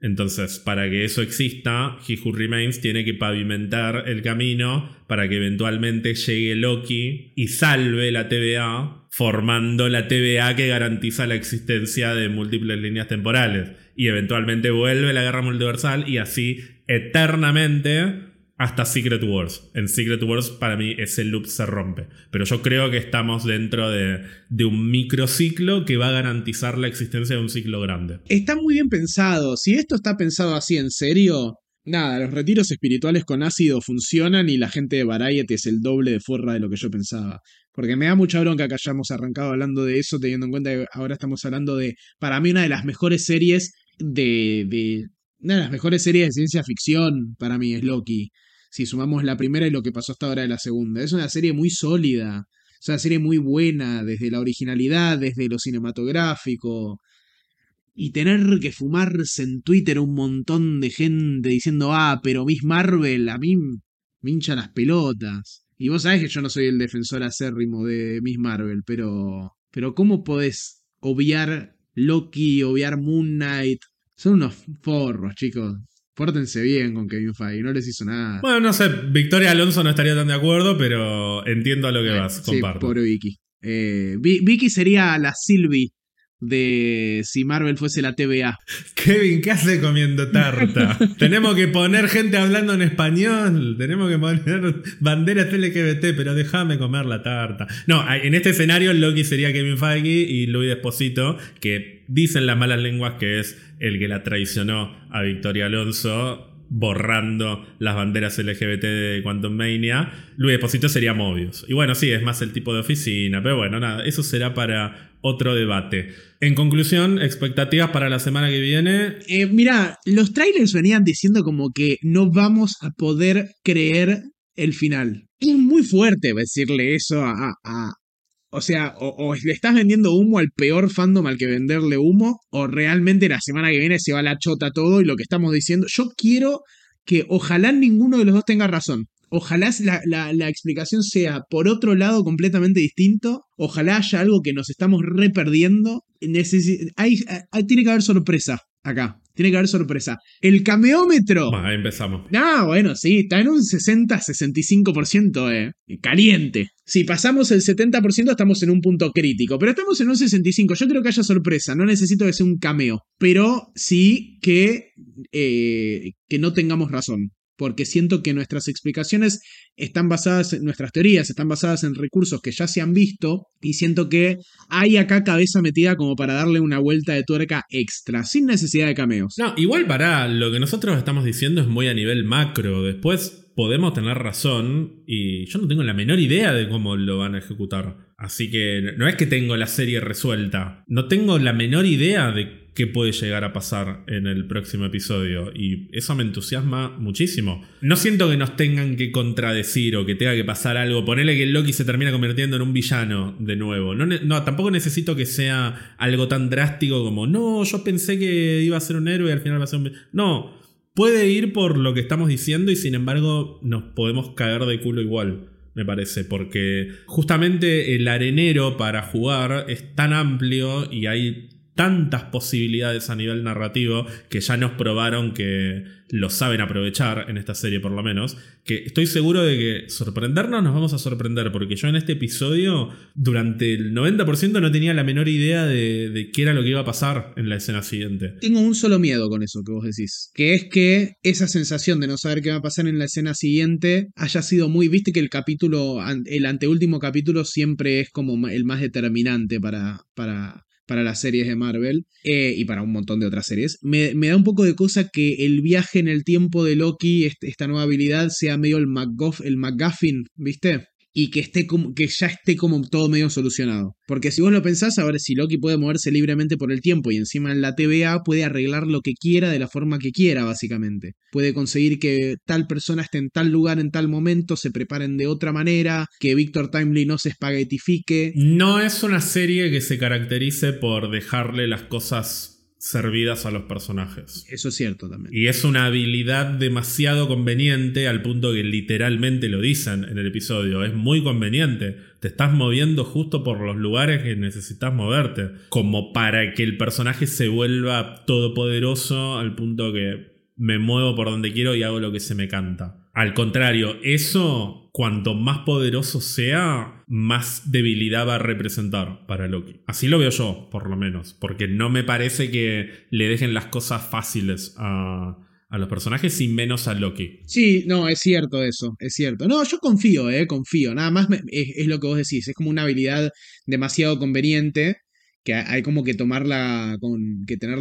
Entonces, para que eso exista, He Who Remains tiene que pavimentar el camino para que eventualmente llegue Loki y salve la TVA, formando la TVA que garantiza la existencia de múltiples líneas temporales. Y eventualmente vuelve la guerra multiversal y así eternamente hasta Secret Wars. En Secret Wars para mí ese loop se rompe. Pero yo creo que estamos dentro de, de, un microciclo que va a garantizar la existencia de un ciclo grande. Está muy bien pensado. Si esto está pensado así en serio, nada, los retiros espirituales con ácido funcionan y la gente de Variety es el doble de forra de lo que yo pensaba. Porque me da mucha bronca que hayamos arrancado hablando de eso, teniendo en cuenta que ahora estamos hablando de, para mí, una de las mejores series de... de una de las mejores series de ciencia ficción para mí es Loki si sumamos la primera y lo que pasó hasta ahora de la segunda. Es una serie muy sólida, es una serie muy buena, desde la originalidad, desde lo cinematográfico. Y tener que fumarse en Twitter un montón de gente diciendo, ah, pero Miss Marvel a mí me hincha las pelotas. Y vos sabés que yo no soy el defensor acérrimo de Miss Marvel, pero. Pero ¿cómo podés obviar Loki, obviar Moon Knight? Son unos forros, chicos. Pórtense bien con Kevin Feige, no les hizo nada. Bueno, no sé, Victoria Alonso no estaría tan de acuerdo, pero entiendo a lo que vas, comparto. Sí, pobre Vicky. Eh, Vicky sería la Sylvie de si Marvel fuese la TVA. Kevin, ¿qué hace comiendo tarta? tenemos que poner gente hablando en español, tenemos que poner banderas LGBT, pero déjame comer la tarta. No, en este escenario Loki sería Kevin Feige y Luis Esposito, que dicen las malas lenguas que es el que la traicionó a Victoria Alonso borrando las banderas LGBT de Quantum Mania. Luis Esposito sería Mobius. Y bueno, sí, es más el tipo de oficina, pero bueno, nada, eso será para otro debate. En conclusión, expectativas para la semana que viene. Eh, mira, los trailers venían diciendo como que no vamos a poder creer el final. Es muy fuerte decirle eso a, o sea, o, le estás vendiendo humo al peor fandom al que venderle humo, o realmente la semana que viene se va la chota todo y lo que estamos diciendo. Yo quiero que ojalá ninguno de los dos tenga razón. Ojalá la, explicación sea por otro lado completamente distinto. Ojalá haya algo que nos estamos re perdiendo. tiene que haber sorpresa acá. Tiene que haber sorpresa. El cameómetro. ahí empezamos. Ah, bueno, sí, está en un 60-65%, eh. Caliente. Si pasamos el 70%, estamos en un punto crítico. Pero estamos en un 65%. Yo creo que haya sorpresa. No necesito que sea un cameo. Pero sí que, eh, que no tengamos razón porque siento que nuestras explicaciones están basadas, en, nuestras teorías están basadas en recursos que ya se han visto y siento que hay acá cabeza metida como para darle una vuelta de tuerca extra, sin necesidad de cameos. No, igual para, lo que nosotros estamos diciendo es muy a nivel macro, después podemos tener razón y yo no tengo la menor idea de cómo lo van a ejecutar. Así que no es que tengo la serie resuelta, no tengo la menor idea de qué puede llegar a pasar en el próximo episodio. Y eso me entusiasma muchísimo. No siento que nos tengan que contradecir o que tenga que pasar algo. Ponerle que Loki se termina convirtiendo en un villano de nuevo. No, no, tampoco necesito que sea algo tan drástico como, no, yo pensé que iba a ser un héroe y al final va a ser un... No, puede ir por lo que estamos diciendo y sin embargo nos podemos caer de culo igual me parece, porque justamente el arenero para jugar es tan amplio y hay tantas posibilidades a nivel narrativo que ya nos probaron que lo saben aprovechar en esta serie por lo menos, que estoy seguro de que sorprendernos nos vamos a sorprender, porque yo en este episodio durante el 90% no tenía la menor idea de, qué era lo que iba a pasar en la escena siguiente. Tengo un solo miedo con eso que vos decís, que es que esa sensación de no saber qué va a pasar en la escena siguiente haya sido muy, viste que el capítulo, el anteúltimo capítulo siempre es como el más determinante para, para para las series de Marvel eh, y para un montón de otras series. Me, da un poco de cosa que el viaje en el tiempo de Loki, esta nueva habilidad, sea medio el, McGuff, el McGuffin, ¿viste? Y que, esté como, que ya esté como todo medio solucionado. Porque si vos lo pensás, a ver si Loki puede moverse libremente por el tiempo y encima en la TVA puede arreglar lo que quiera de la forma que quiera, básicamente. Puede conseguir que tal persona esté en tal lugar en tal momento, se preparen de otra manera, que Victor Timely no se espaguetifique. No es una serie que se caracterice por dejarle las cosas servidas a los personajes. Eso es cierto también. Y es una habilidad demasiado conveniente al punto que literalmente lo dicen en el episodio. Es muy conveniente. Te estás moviendo justo por los lugares que necesitas moverte. Como para que el personaje se vuelva todopoderoso al punto que me muevo por donde quiero y hago lo que se me canta. Al contrario, eso, cuanto más poderoso sea, más debilidad va a representar para Loki. Así lo veo yo, por lo menos, porque no me parece que le dejen las cosas fáciles a, los personajes y menos a Loki. Sí, no, es cierto eso, es cierto. No, yo confío, eh, confío. Nada más es, lo que vos decís, es como una habilidad demasiado conveniente que hay como que tomarla con que tener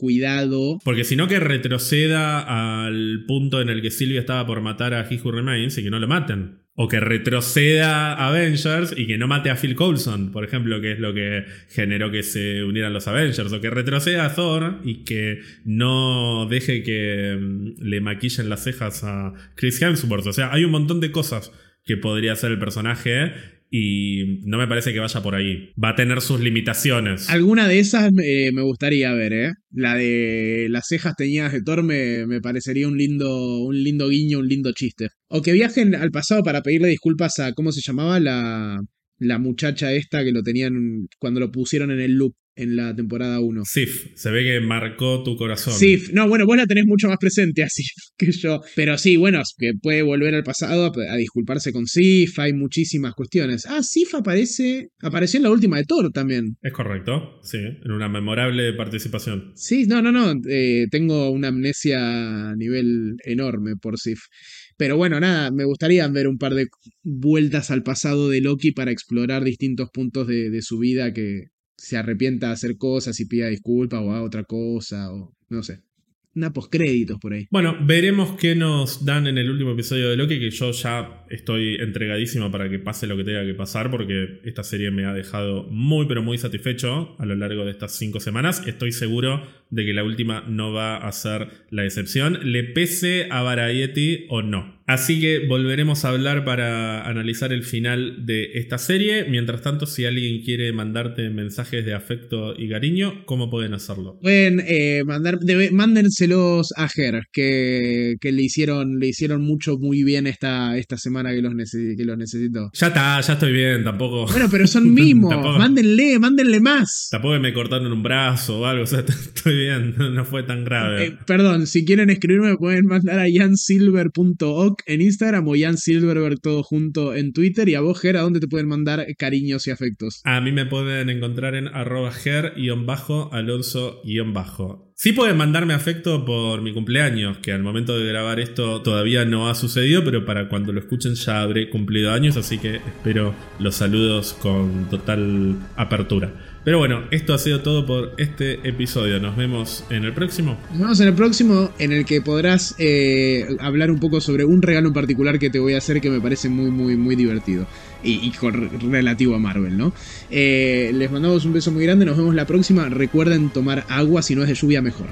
cuidado. Porque si no que retroceda al punto en el que Silvia estaba por matar a He Who Remains y que no lo maten. O que retroceda a Avengers y que no mate a Phil Coulson, por ejemplo, que es lo que generó que se unieran los Avengers. O que retroceda a Thor y que no deje que mm, le maquillen las cejas a Chris Hemsworth. O sea, hay un montón de cosas que podría hacer el personaje y no me parece que vaya por ahí. Va a tener sus limitaciones. Alguna de esas me gustaría ver, ¿eh? La de las cejas teñidas de Thor me, me, parecería un lindo, un lindo guiño, un lindo chiste. O que viajen al pasado para pedirle disculpas a, ¿cómo se llamaba? La, la muchacha esta que lo tenían cuando lo pusieron en el loop en la temporada 1. Sif, se ve que marcó tu corazón. Sif, no, bueno, vos la tenés mucho más presente así que yo. Pero sí, bueno, que puede volver al pasado a, disculparse con Sif, hay muchísimas cuestiones. Ah, Sif aparece, apareció en la última de Thor también. Es correcto, sí, en una memorable participación. Sí, no, no, no, eh, tengo una amnesia a nivel enorme por Sif. Pero bueno, nada, me gustaría ver un par de vueltas al pasado de Loki para explorar distintos puntos de, su vida que, se arrepienta de hacer cosas y pida disculpas o haga otra cosa o no sé. Una postcréditos por ahí. Bueno, veremos qué nos dan en el último episodio de Loki, que yo ya estoy entregadísimo para que pase lo que tenga que pasar, porque esta serie me ha dejado muy pero muy satisfecho a lo largo de estas cinco semanas. Estoy seguro de que la última no va a ser la excepción, le pese a Variety o no. Así que volveremos a hablar para analizar el final de esta serie. Mientras tanto, si alguien quiere mandarte mensajes de afecto y cariño, ¿cómo pueden hacerlo? Pueden eh, mandar, mándenselos a Ger, que, le, hicieron, le hicieron mucho muy bien esta, esta semana que los, que los necesito. Ya está, ya estoy bien, tampoco. Bueno, pero son mimos. mándenle, mándenle más. Tampoco me cortaron un brazo o algo, o sea, estoy bien, no, fue tan grave. Eh, perdón, si quieren escribirme, pueden mandar a jansilver.org en Instagram o Jan Silverberg todo junto en Twitter. Y a vos, Ger, ¿a dónde te pueden mandar cariños y afectos? A mí me pueden encontrar en arroba ger-alonso-bajo. Sí pueden mandarme afecto por mi cumpleaños, que al momento de grabar esto todavía no ha sucedido, pero para cuando lo escuchen ya habré cumplido años, así que espero los saludos con total apertura. Pero bueno, esto ha sido todo por este episodio. Nos vemos en el próximo. Nos vemos en el próximo, en el que podrás eh, hablar un poco sobre un regalo en particular que te voy a hacer que me parece muy, muy, muy divertido. Y, relativo a Marvel, ¿no? Eh, les mandamos un beso muy grande. Nos vemos la próxima. Recuerden tomar agua, si no es de lluvia, mejor.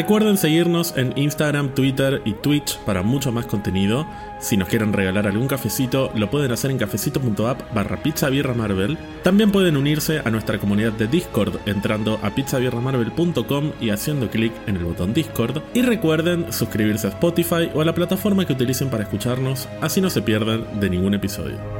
Recuerden seguirnos en Instagram, Twitter y Twitch para mucho más contenido. Si nos quieren regalar algún cafecito, lo pueden hacer en cafecito.app barra marvel. También pueden unirse a nuestra comunidad de Discord entrando a pizzabierramarvel.com y haciendo clic en el botón Discord. Y recuerden suscribirse a Spotify o a la plataforma que utilicen para escucharnos, así no se pierden de ningún episodio.